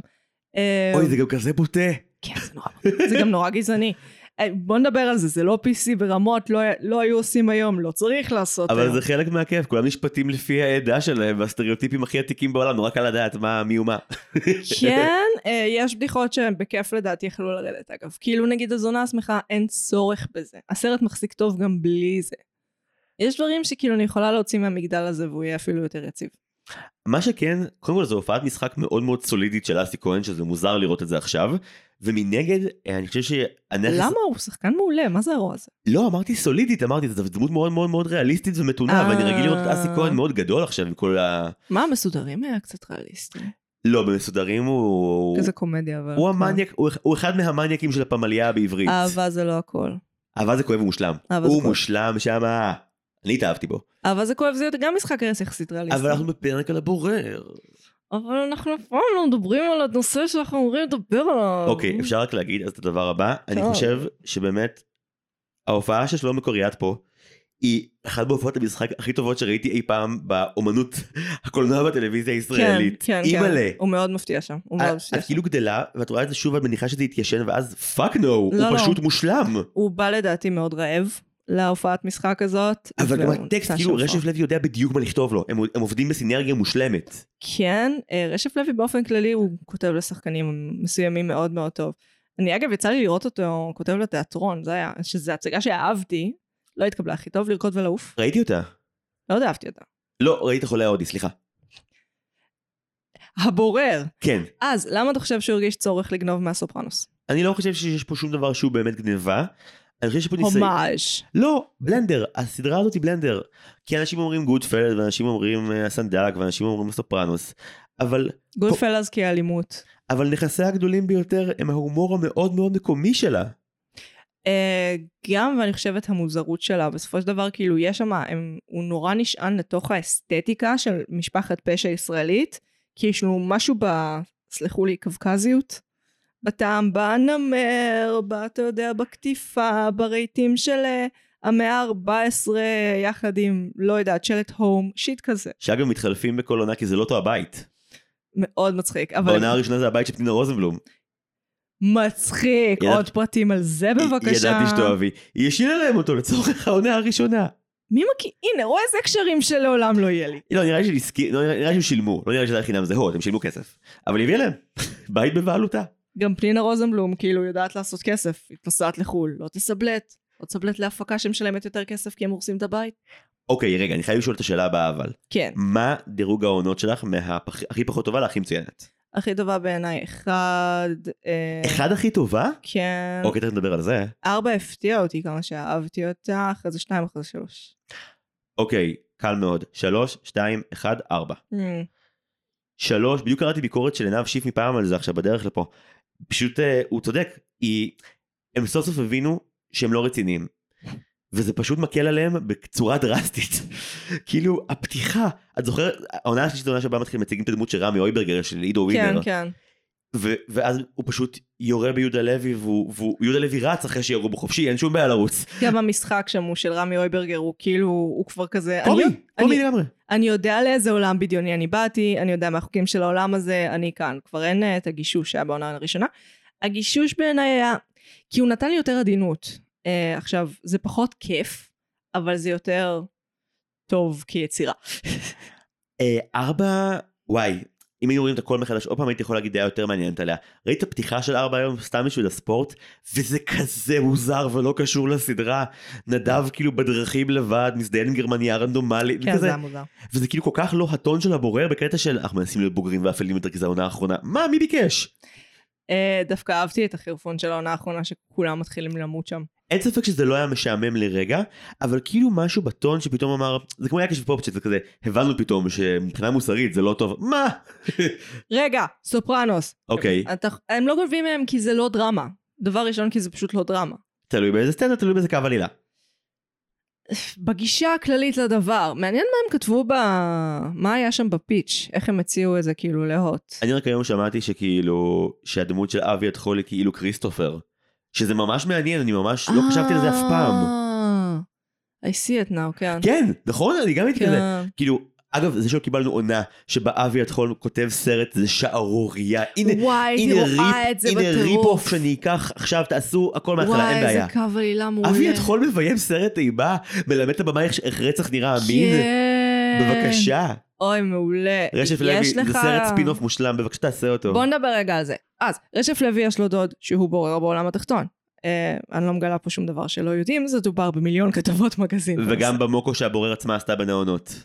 אה, אוי, זה גם כזה בוטה. כן, זה נורא, זה גם נורא גזעני. אה, בוא נדבר על זה, זה לא PC ברמות, לא, לא היו עושים היום, לא צריך לעשות אבל היום. זה חלק מהכיף, כולם נשפטים לפי העדה שלהם, והסטריאוטיפים הכי עתיקים בעולם, נורא קל לדעת מה, מי ומה. כן, [LAUGHS] אה, יש בדיחות שהן בכיף לדעתי יכלו לרדת אגב. כאילו נגיד הזונה השמחה, אין צורך בזה. הסרט מחזיק טוב גם בלי זה. יש דברים שכאילו אני יכולה להוציא מהמגדל הזה והוא יהיה אפילו יותר יציב. מה שכן, קודם כל זו הופעת משחק מאוד מאוד סולידית של אסי כהן, שזה מוזר לראות את זה עכשיו, ומנגד, אה, אני חושב שהנכס... למה? הוא שחקן מעולה, מה זה הרוע הזה? לא, אמרתי סולידית, אמרתי, זו דמות מאוד מאוד מאוד ריאליסטית ומתונה, אה. ואני רגיל לראות את אסי כהן מאוד גדול עכשיו עם כל ה... מה, המסודרים היה קצת ריאליסטי. לא, במסודרים הוא... כזה קומדיה אבל. הוא המניאק, הוא- אחד מהמניאקים של הפמליה בעברית. אהבה זה לא הכל. אהבה זה כואב ומושלם. הוא. מושלם שמה. אני התאהבתי בו. אהבה זה כואב זה גם משחק יחסית ריאליסטי. אבל אנחנו בפרק על הבורר. אבל אנחנו אף פעם לא מדברים על הנושא שאנחנו אמורים לדבר עליו. אוקיי, אפשר רק להגיד אז את הדבר הבא. אני. חושב שבאמת, ההופעה של שלמה קוריאט פה, היא אחת מהופעות המשחק הכי טובות שראיתי אי פעם באומנות [LAUGHS] הקולנוע בטלוויזיה הישראלית. כן, כן. כן. הוא מאוד מפתיע שם. הוא מאוד את מפתיע את שם. כאילו גדלה ואת רואה את זה שוב ואת מניחה שזה יתיישן ואז fuck no, הוא לא, לא. פשוט מושלם. הוא בא לדעתי מאוד רעב להופעת משחק הזאת. אבל גם הטקסט, כאילו רשף. לוי יודע בדיוק מה לכתוב לו, הם הם עובדים בסינרגיה מושלמת. כן, אה, רשף לוי באופן כללי הוא כותב לשחקנים מסוימים מאוד מאוד טוב. אני אגב יצא לי לראות אותו כותב לתיאטרון, זה היה, שזו הצגה שאהבתי, לא התקבלה הכי טוב לרקוד ולעוף, ראיתי אותה. מאוד אהבתי אותה. לא, ראיתי חולה ההודי, סליחה. הבורר. כן. אז למה אתה חושב שהוא הרגיש צורך לגנוב מהסופרנוס? אני לא חושב שיש פה שום דבר שהוא באמת גניבה. אני חושב שיש פה ניסיון... הומאז'. לא, בלנדר. הסדרה הזאת היא בלנדר. כי אנשים אומרים גודפלאס, ואנשים אומרים אה, הסנדק, ואנשים אומרים הסופרנוס. אבל, גודפלאס כאלימות. אבל נכסיה הגדולים ביותר הם ההומור המאוד מאוד מקומי שלה. אה, גם ואני חושבת המוזרות שלה בסופו של דבר כאילו יש שם הוא נורא נשען לתוך האסתטיקה של משפחת פשע ישראלית כי יש לנו משהו ב... סלחו לי קווקזיות בטעם בנמר. אתה יודע בקטיפה ברהיטים של אה, המאה ה-14 יחד עם לא יודעת שלט הום שיט כזה שאגב מתחלפים בכל עונה כי זה לא אותו הבית. מאוד מצחיק אבל בעונה הראשונה זה הבית של פנינה רוזנבלום. מצחיק ידעת- עוד פרטים על זה בבקשה ידעתי שתאהבי. היא השאירה להם אותו לצורך העונה הראשונה. מי מכיר הנה רואה איזה קשרים שלעולם לא יהיה לי לא, לא, נראה לי שהם שילמו, לא נראה לי שזה היה חינם זה הוט, הם שילמו כסף. אבל היא הביאה להם, [LAUGHS] בית בבעלותה. גם פנינה רוזנבלום כאילו יודעת לעשות כסף, היא נוסעת לחו"ל, לא תסבלט, לא תסבלט להפקה שמשלמת יותר כסף כי הם הורסים את הבית. אוקיי, רגע, אני חייב לשאול את השאלה הבאה אבל. כן, מה דירוג העונות שלך מהכי פחות טובה להכי מצוינת? הכי טובה בעיניי אחד, אה, אחד הכי טובה? כן, אוקיי, תכף נדבר על זה. ארבע הפתיע אותי כמה שאהבתי אותה, אחרי זה שתיים, אחרי זה שלוש. אוקיי, קל מאוד. שלוש, שתיים, אחד, ארבע. Mm, שלוש, בדיוק קראתי ביקורת של עינב שיף מפעם על זה עכשיו בדרך לפה. פשוט אה, הוא צודק, היא... הם סוף סוף הבינו שהם לא רציניים. וזה פשוט מקל עליהם בצורה דרסטית. [LAUGHS] כאילו הפתיחה, את זוכרת, העונה השלישית העונה שבה מתחילים מציגים את הדמות של רמי אויברגר של עידו כן, ווינר. כן. ו- ואז הוא פשוט יורה ביהודה לוי והוא, והוא יהודה לוי רץ אחרי שירו בו חופשי אין שום בעיה לרוץ. גם המשחק שם הוא של רמי אויברגר, הוא כאילו, הוא כבר כזה... קומי, אני- קומי אני- לגמרי. אני יודע לאיזה עולם בדיוני אני באתי, אני יודע מהחוקים של העולם הזה, אני כאן. כבר אין אה, את הגישוש שהיה בעונה הראשונה. הגישוש בעיניי היה, כי הוא נתן לי יותר עדינות. אה, עכשיו, זה פחות כיף, אבל זה יותר טוב כיצירה. אה, ארבע, וואי, אם היינו רואים את הכל מחדש, עוד פעם הייתי יכול להגיד דעה יותר מעניינת עליה. ראית את הפתיחה של ארבע היום סתם בשביל הספורט, וזה כזה מוזר ולא קשור לסדרה. נדב כאילו בדרכים לבד, מזדיין עם גרמניה רנדומלית, כן, וכזה, זה היה מוזר. וזה כאילו כל כך לא הטון של הבורר בקטע של אנחנו מנסים להיות בוגרים ואפלים יותר כי זו העונה האחרונה. מה, מי ביקש? אה, דווקא אהבתי את החירפון של העונה האחרונה, שכולם מתחילים למות שם. אין ספק שזה לא היה משעמם לרגע, אבל כאילו משהו בטון שפתאום אמר, זה כמו יקש ופופצ'ט, זה כזה, הבנו פתאום שמבחינה מוסרית זה לא טוב, מה? רגע, סופרנוס. אוקיי, אתה, הם לא גונבים מהם כי זה לא דרמה. דבר ראשון, כי זה פשוט לא דרמה. תלוי באיזה סצנה, תלוי באיזה קו עלילה. בגישה הכללית לדבר. מעניין מה הם כתבו ב... מה היה שם בפיץ', איך הם הציעו את זה כאילו להוט. אני רק היום שמעתי שכאילו, שהדמות של אבי התחול היא כאילו כריסטופר. שזה ממש מעניין, אני ממש לא חשבתי על זה אף פעם. אה, I see it now, כן. כן, נכון? אני גם הייתי כזה. כן. כאילו, אגב, זה שלא קיבלנו עונה שבה אבי החתול כותב סרט זה שערורייה. הנה, וואי, הייתי רואה rip- את זה הנה rip-off בטירוף. שאני אקח עכשיו, תעשו הכל מההתחלה, וואי, אין בעיה. איזה קו עלילה מעולה. אבי החתול מביים סרט אימה, מלמד את איך- איך רצח נראה אמין. כן. בבקשה. אוי, מעולה. רשף לוי, זה לך- סרט ספינוף מושלם, בבקשה תעשה אותו. בוא נדבר רגע על זה. אז, רשף לוי יש לו דוד שהוא בורר בעולם התחתון. אה, אני לא מגלה פה שום דבר שלא יודעים, זה דובר במיליון כתבות מגזין. וגם במוקו שהבורר עצמה עשתה בין העונות.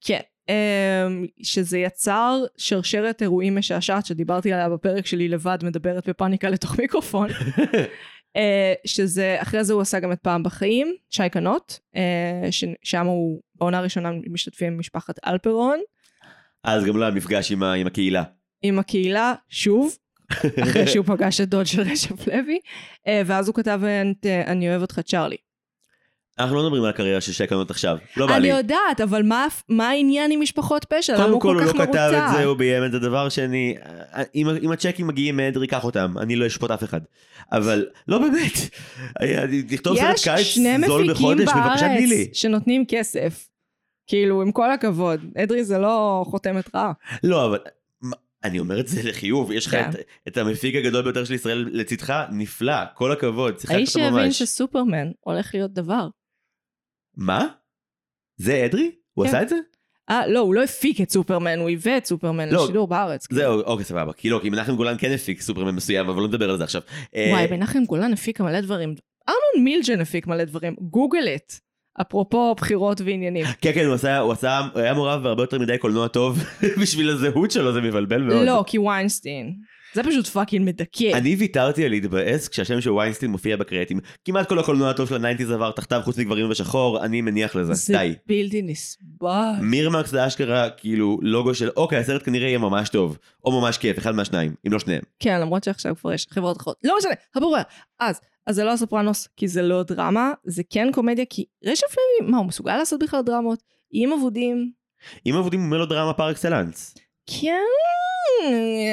כן. אה, שזה יצר שרשרת אירועים משעשעת שדיברתי עליה בפרק שלי לבד מדברת בפאניקה לתוך מיקרופון. [LAUGHS] אה, שזה, אחרי זה הוא עשה גם את פעם בחיים, שי קנות, אה, ששם הוא בעונה הראשונה משתתפים עם משפחת אלפרון, אז גם לא היה מפגש עם ה- עם הקהילה. עם הקהילה, שוב, אחרי שהוא [LAUGHS] פגש את דוד של רשף לוי, אה, ואז הוא כתב את אני אוהב אותך צ'ארלי. אנחנו לא מדברים על הקריירה של שי קנות עכשיו. לא בא אני לי. יודעת, אבל מה, מה העניין עם משפחות פשע? למה קודם הוא כל כל הוא כך לא כתב? את זה, הוא ביים את זה. דבר שני, אה, אם אם הצ'קים מגיעים מאדרי, קח אותם. אני לא אשפוט אף אחד. אבל לא באמת. לכתוב סרט יש קיץ שני זול מפיקים בחודש, בבקשה תני לי. בארץ שנותנים כסף. כאילו, עם כל הכבוד, אדרי זה לא חותמת רעה. לא, אבל... אני אומר את זה לחיוב, יש לך כן. את, את המפיק הגדול ביותר של ישראל לצדך, נפלא, כל הכבוד, שיחקת האיש ממש. שהבין שסופרמן הולך להיות דבר. מה? זה אדרי? הוא כן. עשה את זה? אה, לא, הוא לא הפיק את סופרמן, הוא היווה את סופרמן לא, לשידור בארץ. כאילו. זהו, אוקיי, סבבה. כי לא, כי מנחם גולן כן הפיק סופרמן מסוים, אבל לא נדבר על זה עכשיו. אה, וואי, מנחם גולן הפיק מלא דברים. ארנון מילצ'ן הפיק מלא דברים. Google it. אפרופו בחירות ועניינים. כן, כן, הוא עשה, הוא עשה, הוא היה מעורב בהרבה יותר מדי קולנוע טוב [LAUGHS] בשביל הזהות שלו, זה מבלבל מאוד. לא, כי ויינסטין. זה פשוט fucking מדכא. אני ויתרתי על להתבאס כשהשם של ויינסטין מופיע בקרדיטים. כמעט כל הקולנוע הטוב של ה nineties עבר תחתיו חוץ מגברים בשחור, אני מניח לזה, זה די. בלתי נסבל. מירמקס זה אשכרה כאילו לוגו של אוקיי הסרט כנראה יהיה ממש טוב או ממש כיף אחד מהשניים אם לא שניהם. כן, למרות שעכשיו כבר יש חברות אחרות. לא משנה, הבורר. אז, אז זה לא הסופרנוס, כי זה לא דרמה, זה כן קומדיה, כי רשף לוי, מה, הוא מסוגל לעשות בכלל דרמות? עם אבודים? אם עבודים הוא מלודרמה פר אקסלנס. כן,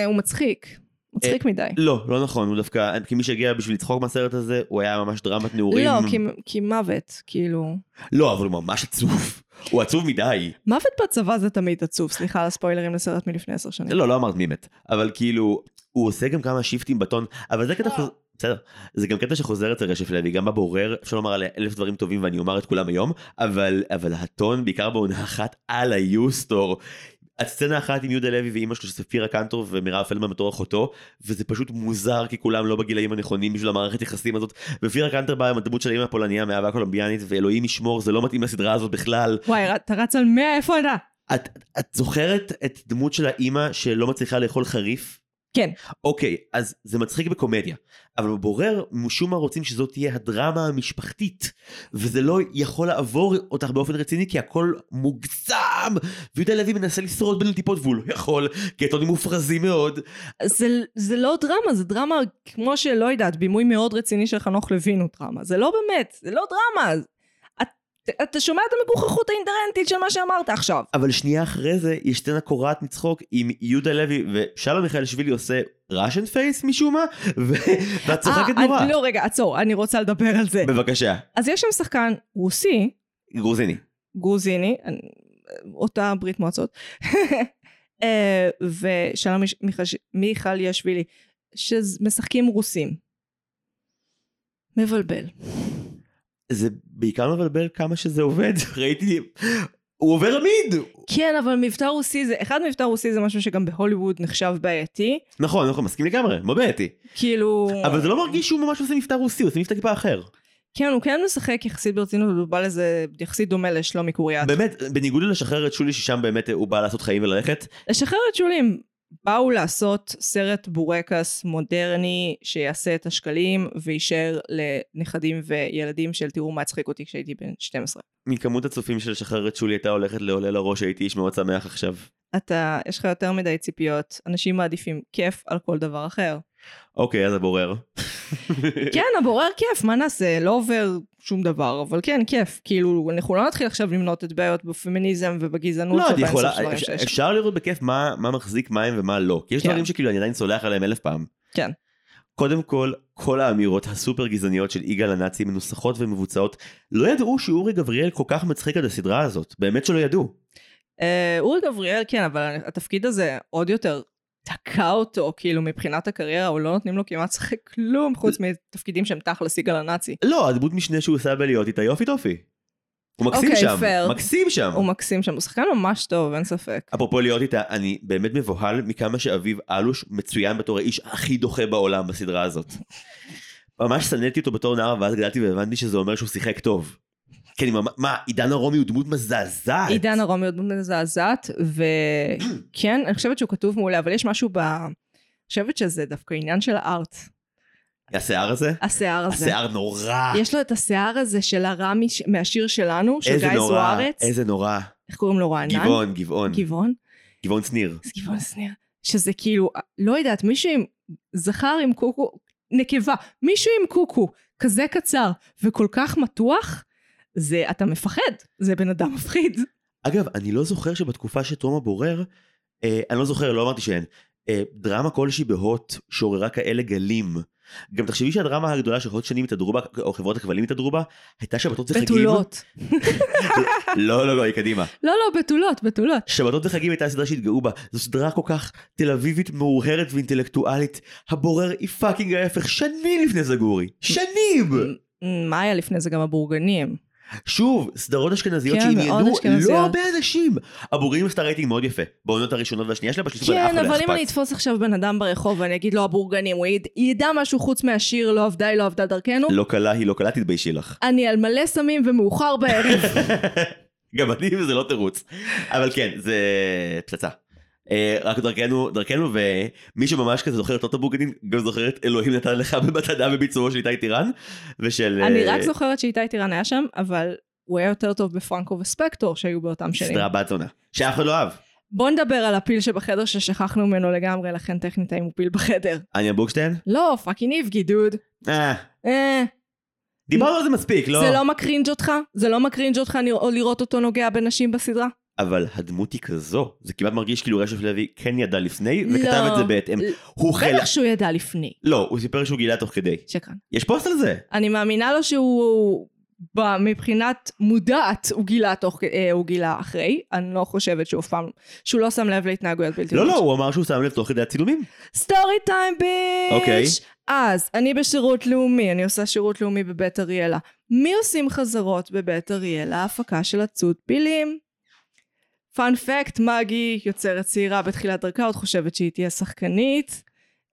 הוא מצחיק. מצחיק מדי. לא לא נכון הוא דווקא כמי שהגיע בשביל לצחוק מהסרט הזה הוא היה ממש דרמת נעורים. לא, כי, כי מוות, כאילו... לא אבל הוא ממש עצוב. [LAUGHS] הוא עצוב מדי. מוות בצבא זה תמיד עצוב, סליחה על הספוילרים לסרט מלפני עשר שנים. לא לא אמרת מי מת אבל כאילו הוא עושה גם כמה שיפטים בטון אבל זה קטע חוזר. בסדר, זה גם קטע שחוזר אצל רשף לוי, גם בבורר, אפשר לומר עליה אלף דברים טובים ואני אומר את כולם היום, אבל, אבל הטון, בעיקר בעונה אחת, על היוסטור. הסצנה אחת עם יהודה לוי ואימא שלו שספירה קנטור ומירב פלדמן בתור אחותו וזה פשוט מוזר כי כולם לא בגילאים הנכונים בשביל המערכת יחסים הזאת ופירה קנטר באה עם הדמות של האימא הפולניה מאהבה קולומביאנית ואלוהים ישמור זה לא מתאים לסדרה הזאת בכלל. וואי, אתה רץ על מאה, איפה אתה? את, את זוכרת את דמות של האימא שלא מצליחה לאכול חריף? כן. אוקיי, אז זה מצחיק בקומדיה, אבל בבורר משום מה רוצים שזאת תהיה הדרמה המשפחתית, וזה לא יכול לעבור אותך באופן רציני כי הכל מוגזם, ויהודה לוי מנסה לשרוד בין הטיפות והוא לא יכול, כי הטונים מופרזים מאוד. זה, זה לא דרמה, זה דרמה כמו שלא יודעת, בימוי מאוד רציני של חנוך לוין הוא דרמה. זה לא באמת, זה לא דרמה. את, אתה שומע את המגוחכות האינטרנטית של מה שאמרת עכשיו. אבל שנייה אחרי זה יש סצנה קורעת מצחוק עם יהודה לוי ושלום מיכאל שבילי עושה ראשן פייס משום מה. ואת צוחקת אה, נורא. לא, רגע, עצור, אני רוצה לדבר על זה. בבקשה, אז יש שם שחקן רוסי, גרוזיני. גרוזיני, אותה ברית מועצות, [LAUGHS] אה, ושלום מיכל ישבילי, שמשחקים רוסים. מבלבל. זה בעיקר מבלבל כמה שזה עובד, [LAUGHS] ראיתי, הוא עובר עמיד. כן, אבל מבטא רוסי זה, אחד מבטא רוסי זה משהו שגם בהוליווד נחשב בעייתי. נכון, נכון, מסכים לגמרי, מאוד בעייתי. כאילו... אבל זה לא מרגיש שהוא ממש עושה מבטא רוסי, הוא עושה מבטא טיפה אחר. כן, הוא כן משחק יחסית ברצינות, הוא בא לזה יחסית דומה לשלומי קוריאט. באמת, בניגוד ללשחרר את שולי ששם באמת הוא בא לעשות חיים וללכת, לשחרר את שולי, באו לעשות סרט בורקס מודרני שיעשה את השקלים ויישאר לנכדים וילדים של תראו מה הצחיק אותי כשהייתי בן 12. מכמות הצופים של לשחרר את שולי הייתה הולכת לעולה לראש, הייתי איש מאוד שמח עכשיו. אתה, יש לך יותר מדי ציפיות, אנשים מעדיפים כיף על כל דבר אחר. אוקיי, אז הבורר. [LAUGHS] כן, הבורר כיף, מה נעשה? לא עובר שום דבר, אבל כן, כיף. כאילו, אנחנו לא נתחיל עכשיו למנות את בעיות בפמיניזם ובגזענות לא, את יכולה, אפשר-. אפשר לראות בכיף מה מה מחזיק מים ומה לא. כי יש כן. דברים שכאילו אני עדיין סולח עליהם אלף פעם. כן. קודם כל, כל האמירות הסופר גזעניות של יגאל הנאצי מנוסחות ומבוצעות, לא ידעו שאורי גבריאל כל כך מצחיק עד הסדרה הזאת. באמת שלא ידעו. אה, אורי גבריאל, כן, אבל התפקיד הזה עוד יותר תקע אותו, כאילו, מבחינת הקריירה, או לא נותנים לו כמעט לשחק כלום, חוץ מתפקידים שהם תכלס יגאל הנאצי. לא, הדמות משנה שהוא עושה בלהיות איתה יופי טופי. הוא מקסים אוקיי, שם. fair. מקסים שם. הוא מקסים שם, הוא שחקן ממש טוב, אין ספק. אפרופו להיות איתה, אני באמת מבוהל מכמה שאביב אלוש מצוין בתור האיש הכי דוחה בעולם בסדרה הזאת. ממש שנאתי אותו בתור נער, ואז גדלתי והבנתי שזה אומר שהוא שיחק טוב. כן, מה, עידן הרומי הוא דמות מזעזעת. עידן הרומי עוד דמות מזעזעת, וכן, אני חושבת שהוא כתוב מעולה, אבל יש משהו ב... אני חושבת שזה דווקא עניין של הארט. השיער הזה? השיער הזה. השיער נורא. יש לו את השיער הזה של הרמי ש- מהשיר שלנו, של גיא זוארץ. איזה נורא. איך קוראים לו? רענן? גבעון, גבעון. גבעון? גבעון שניר. גבעון שניר. שזה כאילו, לא יודעת, מישהו עם זכר עם קוקו, נקבה, מישהו עם קוקו, כזה קצר וכל כך מתוח, זה, אתה מפחד, זה בן אדם מפחיד. אגב, אני לא זוכר שבתקופה שתום הבורר, אה, אני לא זוכר, לא אמרתי שאין, אה, דרמה כלשהי בהוט שעוררה כאלה גלים. גם תחשבי שהדרמה הגדולה שהוט שנים התהדרו בה, או חברות הכבלים התהדרו בה, הייתה שבתות וחגים. בתולות. [LAUGHS] לא, לא, לא, היא קדימה. לא, לא, בתולות, בתולות. שבתות וחגים הייתה סדרה שהתגאו בה. זו סדרה כל כך תל אביבית מהורהרת ואינטלקטואלית. הבורר היא fucking ההפך שנים לפני זגורי. שנים! מה היה לפני זה גם הבורגנים? שוב, סדרות אשכנזיות כן, שעניינו אשכנזיות. לא הרבה אנשים. הבורגנים עשתה רייטינג מאוד יפה. בעונות הראשונות והשנייה שלה, בשלישית כן, אבל אם אני. אתפוס עכשיו בן אדם ברחוב ואני אגיד לו הבורגנים, הוא יד- ידע משהו חוץ מהשיר לא עבדה, היא לא עבדה דרכנו? לא קלה היא לא קלה, תתביישי לך. אני על מלא סמים ומאוחר בערב. [LAUGHS] גם אני וזה לא תירוץ. אבל כן, זה פצצה. אה, רק דרכנו, דרכנו, ומי שממש כזה זוכר את אותו בורגנים, גם זוכר את אלוהים נתן לך במתנה בביצועו של איתי טירן, ושל... אני אה, רק זוכרת שאיתי טירן היה שם, אבל הוא היה יותר טוב בפרנקו וספקטור שהיו באותם שנים. סדרה בת זונה. שאף אחד לא אהב. בוא נדבר על הפיל שבחדר ששכחנו ממנו לגמרי, לכן טכנית האם הוא פיל בחדר. אניה בוקשטיין? לא, fucking איבגי, דוד. אה, אה, דיברנו על זה מספיק, לא? זה לא מקרינג' אותך? זה לא מקרינג' אותך לראות אותו נוגע בנשים בסדרה? אבל הדמות היא כזו, זה כמעט מרגיש כאילו רשף לוי כן ידע לפני, וכתב לא. את זה בהתאם. הוא חלק... בטח שהוא ידע לפני. לא, הוא סיפר שהוא גילה תוך כדי. שקרן. יש פוסט על זה. אני מאמינה לו שהוא... מבחינת מודעת הוא גילה תוך אה, הוא גילה אחרי אני לא חושבת שהוא אף פעם שהוא לא שם לב להתנהגויות בלתי לא, לא, הוא אמר שהוא שם לב תוך כדי הצילומים. story time bitch אוקיי. אז אני בשירות לאומי אני עושה שירות לאומי בבית אריאלה מי עושים חזרות בבית אריאלה הפקה של עצות פילים fun fact מגי יוצרת צעירה בתחילת דרכה עוד חושבת שהיא תהיה שחקנית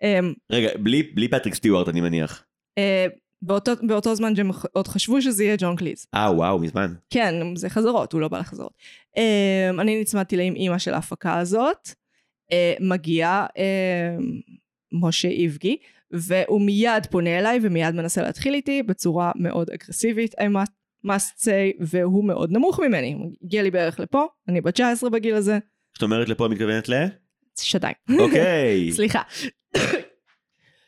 אמ, רגע, בלי, בלי פטריק סטיוארט אני מניח. אה, באותו, באותו זמן שהם עוד חשבו שזה יהיה ג'ון קליז אה, וואו, מזמן. כן, זה חזרות, הוא לא בא לחזרות. Um, אני נצמדתי לה עם אימא של ההפקה הזאת. Uh, מגיע uh, משה איבגי, והוא מיד פונה אליי ומיד מנסה להתחיל איתי בצורה מאוד אגרסיבית, I must- say, והוא מאוד נמוך ממני. הוא הגיע לי בערך לפה, אני בת 19 בגיל הזה, כשאת אומרת לפה, את מתכוונת ל... שתיים. אוקיי. [LAUGHS] סליחה.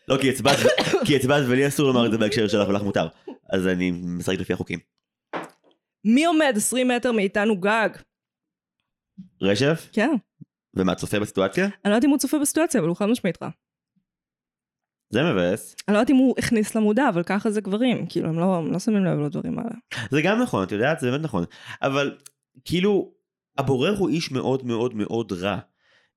לא, כי הצבעת, כי הצבעת ולי אסור לומר את זה בהקשר שלך ולך מותר. אז אני משחק לפי החוקים. מי עומד 20 מטר מאיתנו גג? רשף? כן. ומה, צופה בסיטואציה? אני לא יודעת אם הוא צופה בסיטואציה, אבל הוא חד משמעית רע. זה מבאס. אני לא יודעת אם הוא הכניס למודע, אבל ככה זה גברים. כאילו, הם לא, הם לא שמים לב לדברים האלה. זה גם נכון, את יודעת, זה באמת נכון. אבל כאילו, הבורר הוא איש מאוד מאוד מאוד רע.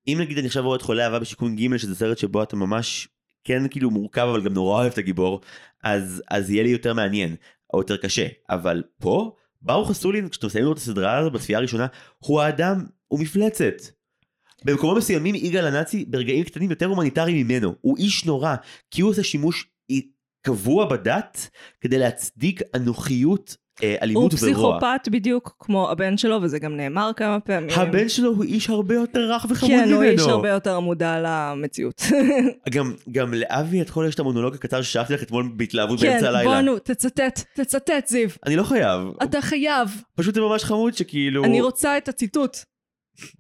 אם נגיד אני עכשיו רואה את חולה אהבה בשיכון ג' שזה סרט שבו אתה ממש כן כאילו מורכב אבל גם נורא אוהב את הגיבור, אז, אז יהיה לי יותר מעניין, או יותר קשה. אבל פה, ברוך אסולין, כשאתם מסיימים לראות את הסדרה הזאת בצפייה הראשונה, הוא האדם, הוא מפלצת. במקומות מסוימים יגאל הנאצי ברגעים קטנים יותר הומניטרי ממנו. הוא איש נורא, כי הוא עושה שימוש קבוע בדת כדי להצדיק אנוכיות, אה, הוא אלימות ורוע. פסיכופת בדיוק כמו הבן שלו, וזה גם נאמר כמה פעמים. הבן שלו הוא איש הרבה יותר רך וחמוד כן, ממנו. הוא איש הרבה יותר מודע למציאות. [LAUGHS] גם, גם לאבי אתמול יש את המונולוג הקצר ששלחתי לך אתמול בהתלהבות כן, באמצע הלילה. בוא נו, תצטט, תצטט זיו. אני לא חייב. אתה חייב. פשוט זה ממש חמוד שכאילו... אני רוצה את הציטוט.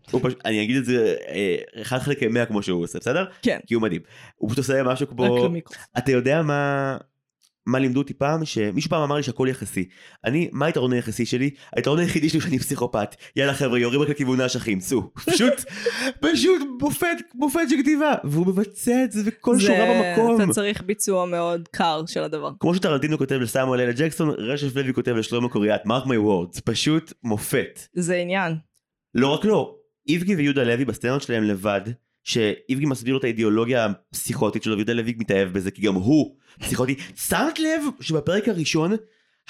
פשוט, אני אגיד את זה אה, אחד חלקי מאה כמו שהוא עושה, בסדר? כן. כי הוא מדהים. הוא פשוט עושה משהו כמו. אתה יודע מה, מה לימדו אותי פעם? שמישהו פעם אמר לי שהכל יחסי. אני, מה היתרון היחסי שלי? היתרון היחידי שלי הוא שאני פסיכופת. יאללה חבר'ה, יורים רק לכיוון האשכים, צאו. [LAUGHS] פשוט, פשוט מופת, מופת של כתיבה. והוא מבצע את זה בכל זה- שורה במקום. אתה צריך ביצוע מאוד קר של הדבר. כמו שטרנטינו כותב לסמואל אל ג'קסון, רשף לוי כותב לשלמה קוריאט, mark my words, פשוט מופת. זה עניין. לא רק לא, איבגי ויהודה לוי בסצנות שלהם לבד, שאיבגי מסביר לו את האידיאולוגיה הפסיכוטית שלו, ויהודה לוי מתאהב בזה, כי גם הוא פסיכוטי. שמת לב שבפרק הראשון,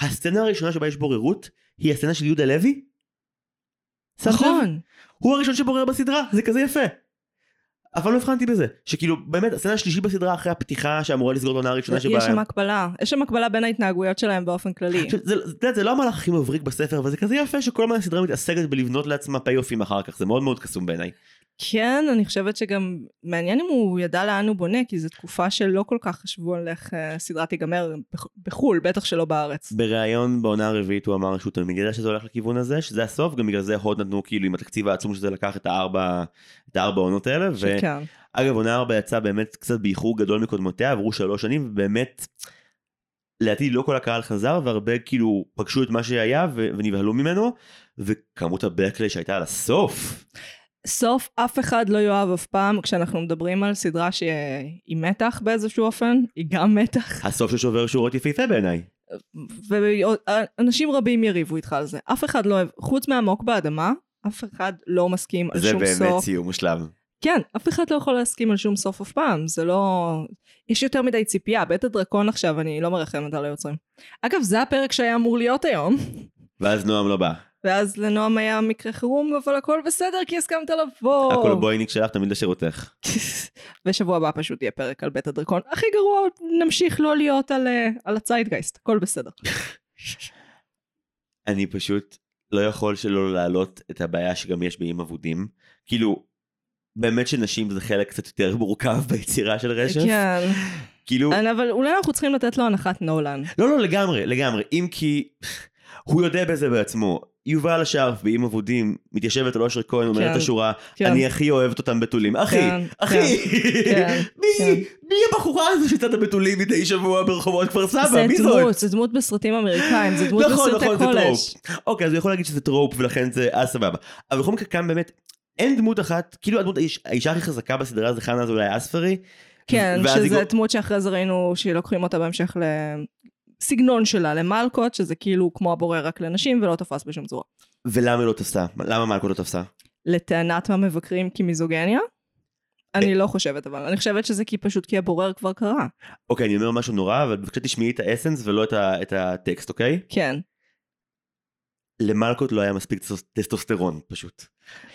הסצנה הראשונה שבה יש בוררות, היא הסצנה של יהודה לוי? נכון. הוא הראשון שבורר בסדרה, זה כזה יפה. אבל לא הבחנתי בזה, שכאילו באמת הסצנה השלישית בסדרה אחרי הפתיחה שאמורה לסגור את העונה הראשונה שבה... יש שם הקבלה. יש שם הקבלה בין ההתנהגויות שלהם באופן כללי. עכשיו, [LAUGHS] זה, זה, זה, זה לא המהלך הכי מבריק בספר, אבל זה כזה יפה שכל הזמן הסדרה מתעסקת בלבנות לעצמה פי-אופים אחר כך, זה מאוד מאוד קסום בעיניי. כן, אני חושבת שגם מעניין אם הוא ידע לאן הוא בונה, כי זו תקופה שלא כל כך חשבו על איך אה, הסדרה תיגמר בח- בחו"ל, בטח שלא בארץ. בריאיון בעונה הרביעית הוא אמר שהוא תמיד ידע שזה הולך לכיוון הזה, שזה הסוף, גם בגלל זה הוד נתנו כאילו עם התקציב העצום שזה לקח את הארבע, את הארבע עונות האלה, כן. ואגב עונה ארבע יצאה באמת קצת באיחור גדול מקודמותיה, עברו שלוש שנים, ובאמת, לדעתי לא כל הקהל חזר, והרבה כאילו פגשו את מה שהיה ו- ונבהלו ממנו, וכמות הבקלי שהייתה על הסוף. סוף אף אחד לא יאהב אף פעם, כשאנחנו מדברים על סדרה שהיא מתח באיזשהו אופן, היא גם מתח, הסוף של שובר שורות יפהפה בעיניי. ואנשים רבים יריבו איתך על זה. אף אחד לא אוהב, חוץ מעמוק באדמה, אף אחד לא מסכים על זה שום באמת סוף. סיום מושלם. כן, אף אחד לא יכול להסכים על שום סוף אף פעם, זה לא... יש יותר מדי ציפייה, בית הדרקון עכשיו, אני לא מרחמת על היוצרים. אגב, זה הפרק שהיה אמור להיות היום, ואז נועם לא בא. ואז לנועם היה מקרה חירום, אבל הכל בסדר, כי הסכמת לבוא. הכל בויניק שלך תמיד לשירותך. [LAUGHS] ושבוע הבא פשוט יהיה פרק על בית הדרקון. הכי גרוע, נמשיך לא להיות על, אה, על הציידגייסט, הכל בסדר. [LAUGHS] אני פשוט לא יכול שלא להעלות את הבעיה שגם יש באיים אבודים. כאילו, באמת שנשים זה חלק קצת יותר מורכב ביצירה של רשף. כן, [LAUGHS] כאילו, אני- אבל אולי אנחנו צריכים לתת לו הנחת נולן. לא לא לגמרי לגמרי אם כי הוא יודע בזה בעצמו. יובל השרף באיים אבודים מתיישבת על אושר כהן אומרת כן, את השורה כן. אני הכי אוהבת אותם בתולים אחי כן, אחי כן, [LAUGHS] מי כן. הבחורה הזו שיצאה בתולים מדי שבוע ברחובות כפר סבא זה מי זאת? דמות, זה דמות בסרטים אמריקאים, זה דמות נכון, בסרטי נכון, זה קולג'. אוקיי, אז הוא יכול להגיד שזה trope ולכן זה אה סבבה. אבל בכל מקרה כאן באמת אין דמות אחת, כאילו הדמות, האיש- האישה הכי חזקה בסדרה זה חנה אזולאי הספרי. כן, שזה דמות שאחרי זה ראינו שלוקחים אותה בהמשך לסגנון שלה, למלכות, שזה כאילו כמו הבורר רק לנשים ולא תפס בשום צורה. ולמה היא לא תפסה? למה מלכות לא תפסה? לטענת המבקרים כמיזוגניה? אני לא חושבת אבל, אני חושבת שזה כי פשוט כי הבורר כבר קרה. אוקיי, אני אומר משהו נורא, אבל בבקשה תשמעי את האסנס ולא את ה- את הטקסט, אוקיי? כן. למלכות לא היה מספיק טסטוס- טסטוסטרון פשוט.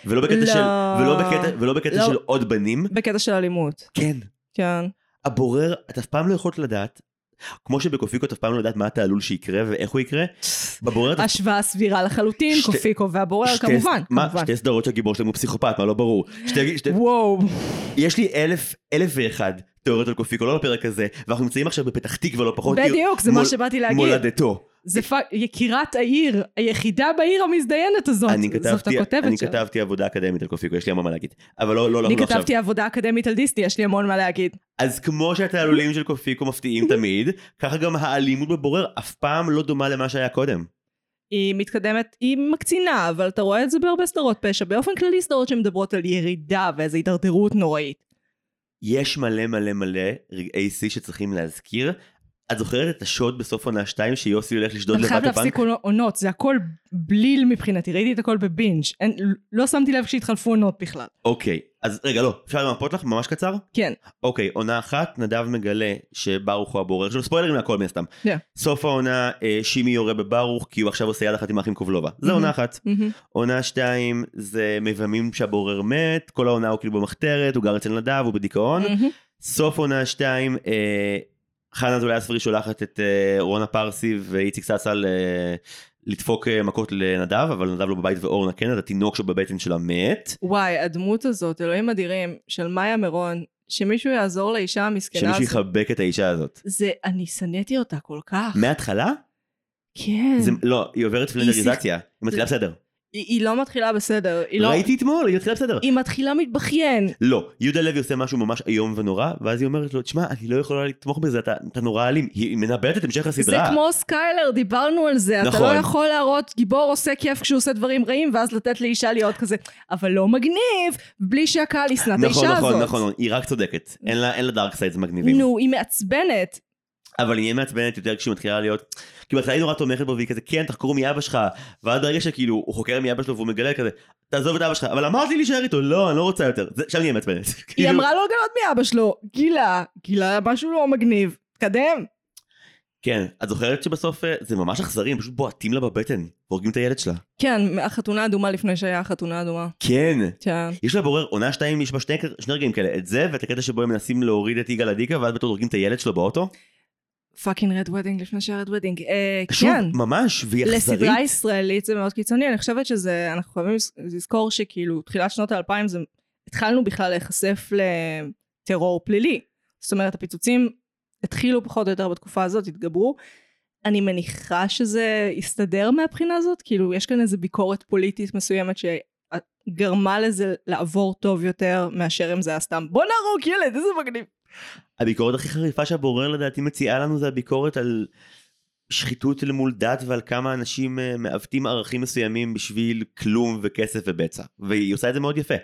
ולא בקטע לא. של, ולא בקטע, ולא בקטע לא. של עוד בנים. בקטע של אלימות. כן. כן. הבורר, את אף פעם לא יכולת לדעת, כמו שבקופיקו אף פעם לא יודעת מה אתה עלול שיקרה ואיך הוא יקרה, בבורר אתה השוואה סבירה לחלוטין, שתי- קופיקו והבורר שתי- כמובן. מה? כמובן. שתי סדרות שהגיבור שלהם הוא פסיכופת, מה לא ברור. שתי, שתי, וואו. יש לי אלף, אלף ואחד תיאוריות על קופיקו, לא לפרק הזה, ואנחנו נמצאים עכשיו בפתח תקווה, לא פחות. בדיוק, זה מה שבאתי להגיד. מולדתו. זה fuck, יקירת העיר, היחידה בעיר המזדיינת הזאת. אני זאת כתבתי, הכותבת אני שלה. כתבתי עבודה אקדמית על קופיקו, יש לי המון מה להגיד. אבל לא, לא, לא, אני לא עכשיו. כתבתי עבודה אקדמית על דיסני, יש לי המון מה להגיד. אז כמו שהתעלולים של קופיקו מפתיעים [LAUGHS] תמיד, ככה גם האלימות בבורר אף פעם לא דומה למה שהיה קודם. היא מתקדמת, היא מקצינה, אבל אתה רואה את זה בהרבה סדרות פשע. באופן כללי סדרות שמדברות על ירידה ואיזו הידרדרות נוראית. יש מלא מלא מלא רגעי שיא שצריכים להזכיר. את זוכרת את השוד בסוף עונה 2 שיוסי הולך לשדוד אתה לבד חייב את הבנק? להפסיק עונות, זה הכל בליל מבחינתי, ראיתי את הכל בבינג'. אין- לא שמתי לב שהתחלפו עונות בכלל. אוקיי, אז רגע לא, אפשר למפות לך ממש קצר? כן, אוקיי, עונה אחת, נדב מגלה שברוך הוא הבורר שלו, ספוילרים להכל מן הסתם. כן. סוף העונה, אה, שימי יורה בברוך כי הוא עכשיו עושה יד אחת עם האחים קובלובה. זה מהמם. עונה אחת. מהמם. עונה שתיים זה מבמים שהבורר מת, כל העונה הוא כאילו במחתרת, הוא גר אצל נדב, הוא בדיכאון. מהמם. סוף עונה שתיים, אה, חנה אזולאי אספרי שולחת את אה, רונה פרסי ואיציק ססל אה, לדפוק אה, מכות לנדב, אבל נדב לא בבית ואורנה כן, אז התינוק שבבטן שלה מת. וואי, הדמות הזאת, אלוהים אדירים, של מאיה מירון, שמישהו יעזור לאישה המסכנה שמישהו הזאת. יחבק את האישה הזאת. זה, אני שנאתי אותה כל כך. מההתחלה? כן. זה, לא, היא עוברת פלנדריזציה, היא מתחילה בסדר. היא, היא לא מתחילה בסדר. היא לא... ראיתי אתמול, היא מתחילה בסדר. היא מתחילה מתבכיין. לא, יהודה לוי עושה משהו ממש איום ונורא, ואז היא אומרת לו, תשמע, אני לא יכולה לתמוך בזה, אתה, אתה נורא אלים. היא מנבאת את המשך זה הסדרה. כמו סקיילר, דיברנו על זה. אתה נכון. לא יכול להראות גיבור עושה כיף כשהוא עושה דברים רעים, ואז לתת לאישה להיות כזה, אבל לא מגניב, בלי שהקהל ישנא את נכון, האישה נכון, הזאת. נכון, היא רק צודקת. אין לה, אין לה dark sides מגניבים. נו, היא מעצבנת. אבל היא מעצבנת יותר כשהיא מתחילה להיות, כי בהתחלה היא נורא תומכת בו והיא כזה, כן, תחקרו מאבא שלך, ואז ברגע שכאילו הוא חוקר מאבא שלו והוא מגלה כזה, תעזוב את אבא שלך, אבל אמרתי להישאר איתו, לא, אני לא רוצה יותר. זה- שם נהיה מעצבנת. [LAUGHS] היא כאילו- אמרה לו לגלות מאבא שלו, גילה, גילה משהו לא מגניב. תקדם. כן, את זוכרת שבסוף אה, זה ממש אכזרי, הם פשוט בועטים לה בבטן, והורגים את הילד שלה. כן, החתונה האדומה לפני שהיה החתונה האדומה. כן. כן. יש לבורר, עונה שתיים יש בה שני, שני רגעים כאלה, את זה ואת הקטע שבו הם מנסים להוריד את יגאל עדיקה ואז בטוח הורגים את הילד שלו באוטו. fucking Red Wedding לפני שהיה Red Wedding. אה, שוב, כן. ממש, והיא אכזרית. לסדרה ישראלית זה מאוד קיצוני, אני חושבת שזה, אנחנו חייבים לז- לזכור שכאילו תחילת שנות האלפיים זה, התחלנו בכלל להיחשף לטרור פלילי. זאת אומרת, הפיצוצים התחילו פחות או יותר בתקופה הזאת, התגברו. אני מניחה שזה יסתדר מהבחינה הזאת, כאילו יש כאן איזו ביקורת פוליטית מסוימת שגרמה לזה לעבור טוב יותר מאשר אם זה היה סתם בוא נהרוג ילד, איזה מגניב. הביקורת הכי חריפה שהבורר לדעתי מציעה לנו זה הביקורת על שחיתות למול דת ועל כמה אנשים אה, מעוותים ערכים מסוימים בשביל כלום וכסף ובצע. והיא עושה את זה מאוד יפה.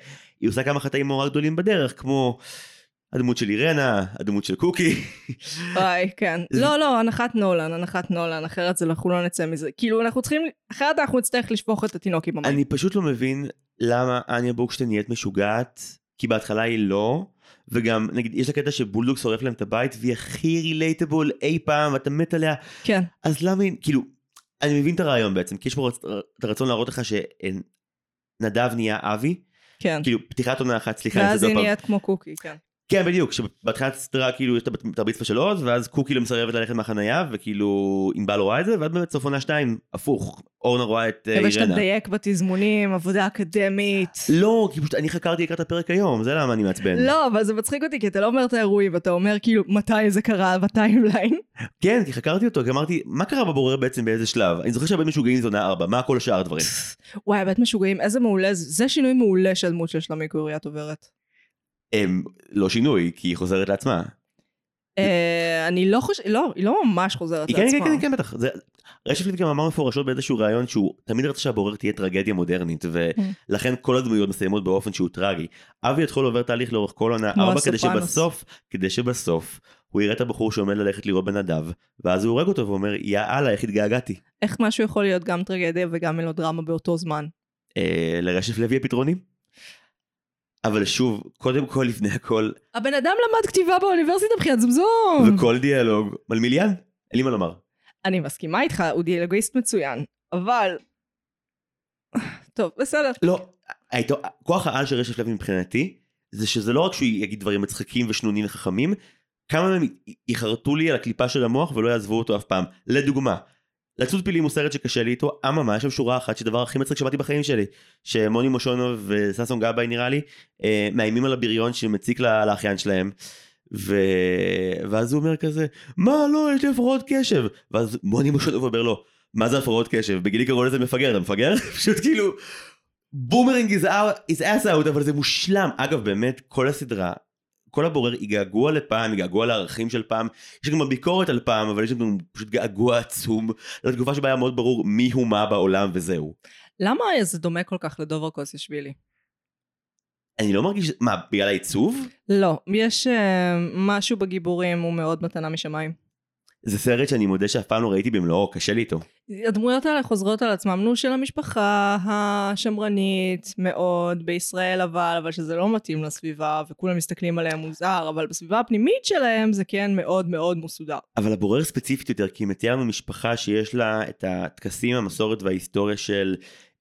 היא עושה כמה חטאים נורא גדולים בדרך, כמו הדמות של אירנה, הדמות של קוקי. וואי, כן. לא, לא, הנחת נולן, הנחת נולן, אחרת זה אנחנו לא נצא מזה. כאילו, אנחנו צריכים, אחרת אנחנו נצטרך לשפוך את התינוק עם המים. אני פשוט לא מבין למה אניה בוקשטיין נהיית משוגעת, כי בהתחלה היא לא, וגם נגיד יש לה קטע שבולדוג שורף להם את הבית והיא הכי רילייטבול אי פעם ואתה מת עליה, כן. אז למה היא, כאילו, אני מבין את הרעיון בעצם, כי יש פה רצ... את הרצון להראות לך שנדב נהיה אבי, כן. כאילו פתיחת עונה אחת, סליחה, ואז היא. נהיית כמו קוקי, כן. כן בדיוק, שבהתחלת הסדרה כאילו יש את הביצפה של עוז, ואז קוקי לא מסרבת ללכת מהחנייה, וכאילו ענבל רואה את זה, ואז באמת סוף עונה שתיים, הפוך, אורנה רואה את אה, אבל שאתה אירנה. דייק בתזמונים, עבודה אקדמית. לא, כי פשוט אני חקרתי לקראת הפרק היום, זה למה אני מעצבן. לא, אבל זה מצחיק אותי, כי אתה לא אומר את האירועים, אתה אומר כאילו, מתי זה קרה בטיימליין. כן, כי חקרתי אותו, כי אמרתי, מה קרה בבורר בעצם באיזה שלב? אני זוכר שהבן משוגעים זה עונה 4, מה כל השאר הדברים? וואי, בית משוגעים, איזה מעולה זה. זה שינוי מעולה שהדמות של שלומי קוריאט עוברת. הם לא שינוי, כי היא חוזרת לעצמה. אה, אני לא חושבת, לא, היא לא ממש חוזרת היא כן, לעצמה. כן, כן, כן, בטח. רשף ליט גם אמר מפורשות באיזשהו ראיון שהוא תמיד רצה שהבורר תהיה טרגדיה מודרנית, ולכן כל הדמויות מסיימות באופן שהוא טרגי. אבי יכול עובר תהליך לאורך כל עונה 4 כדי. שבסוף, כדי שבסוף, הוא יראה את הבחור שעומד ללכת לראות בנדב, ואז הוא הורג אותו ואומר, יא אללה, איך התגעגעתי. איך משהו יכול להיות גם טרגדיה וגם מלודרמה באותו זמן. אה, לרשף לוי הפתרונים? אבל שוב, קודם כל, לפני הכל, הבן אדם למד כתיבה באוניברסיטה בחיית זמזום. וכל דיאלוג, מלמיליאן, אין לי מה לומר. אני מסכימה איתך, הוא דיאלוגיסט מצוין, אבל... טוב, בסדר. לא, היתו- כוח העל של רשף לוי מבחינתי, זה שזה לא רק שהוא יגיד דברים מצחיקים ושנונים וחכמים, כמה מהם יחרטו לי על הקליפה של המוח ולא יעזבו אותו אף פעם. לדוגמה, לצוד פילים הוא סרט שקשה לי איתו, אממה, יש שם שורה אחת שהדבר הכי מצחיק שמעתי בחיים שלי, שמוני מושונוב וששון גבאי נראה לי, אה, מאיימים על הבריון שמציק לאחיין שלהם. ו... ואז הוא אומר כזה, מה לא, יש לי הפרעות קשב. ואז מוני מושונוב אומר לו, מה זה הפרעות קשב? בגילי קראו לזה מפגר, אתה מפגר? [LAUGHS] פשוט כאילו, boomering is out, is ass out, אבל זה מושלם. אגב, באמת, כל הסדרה, כל הבורר היא געגוע לפעם, היא געגוע לערכים של פעם. יש גם ביקורת על פעם, אבל יש גם פשוט געגוע עצום לתקופה שבה היה מאוד ברור מי הוא מה בעולם וזהו. למה זה דומה כל כך לדובר קוסיאשווילי? אני לא מרגיש, מה, בגלל העיצוב? לא, יש אה, משהו בגיבורים, הוא מאוד מתנה משמיים. זה סרט שאני מודה שאף פעם לא ראיתי במלואו, קשה לי איתו. הדמויות האלה חוזרות על עצמם, נו, של המשפחה השמרנית מאוד בישראל אבל, אבל שזה לא מתאים לסביבה וכולם מסתכלים עליהם מוזר, אבל בסביבה הפנימית שלהם זה כן מאוד מאוד מסודר. אבל הבורר ספציפית יותר, כי היא מציעה לנו משפחה שיש לה את הטקסים, המסורת וההיסטוריה של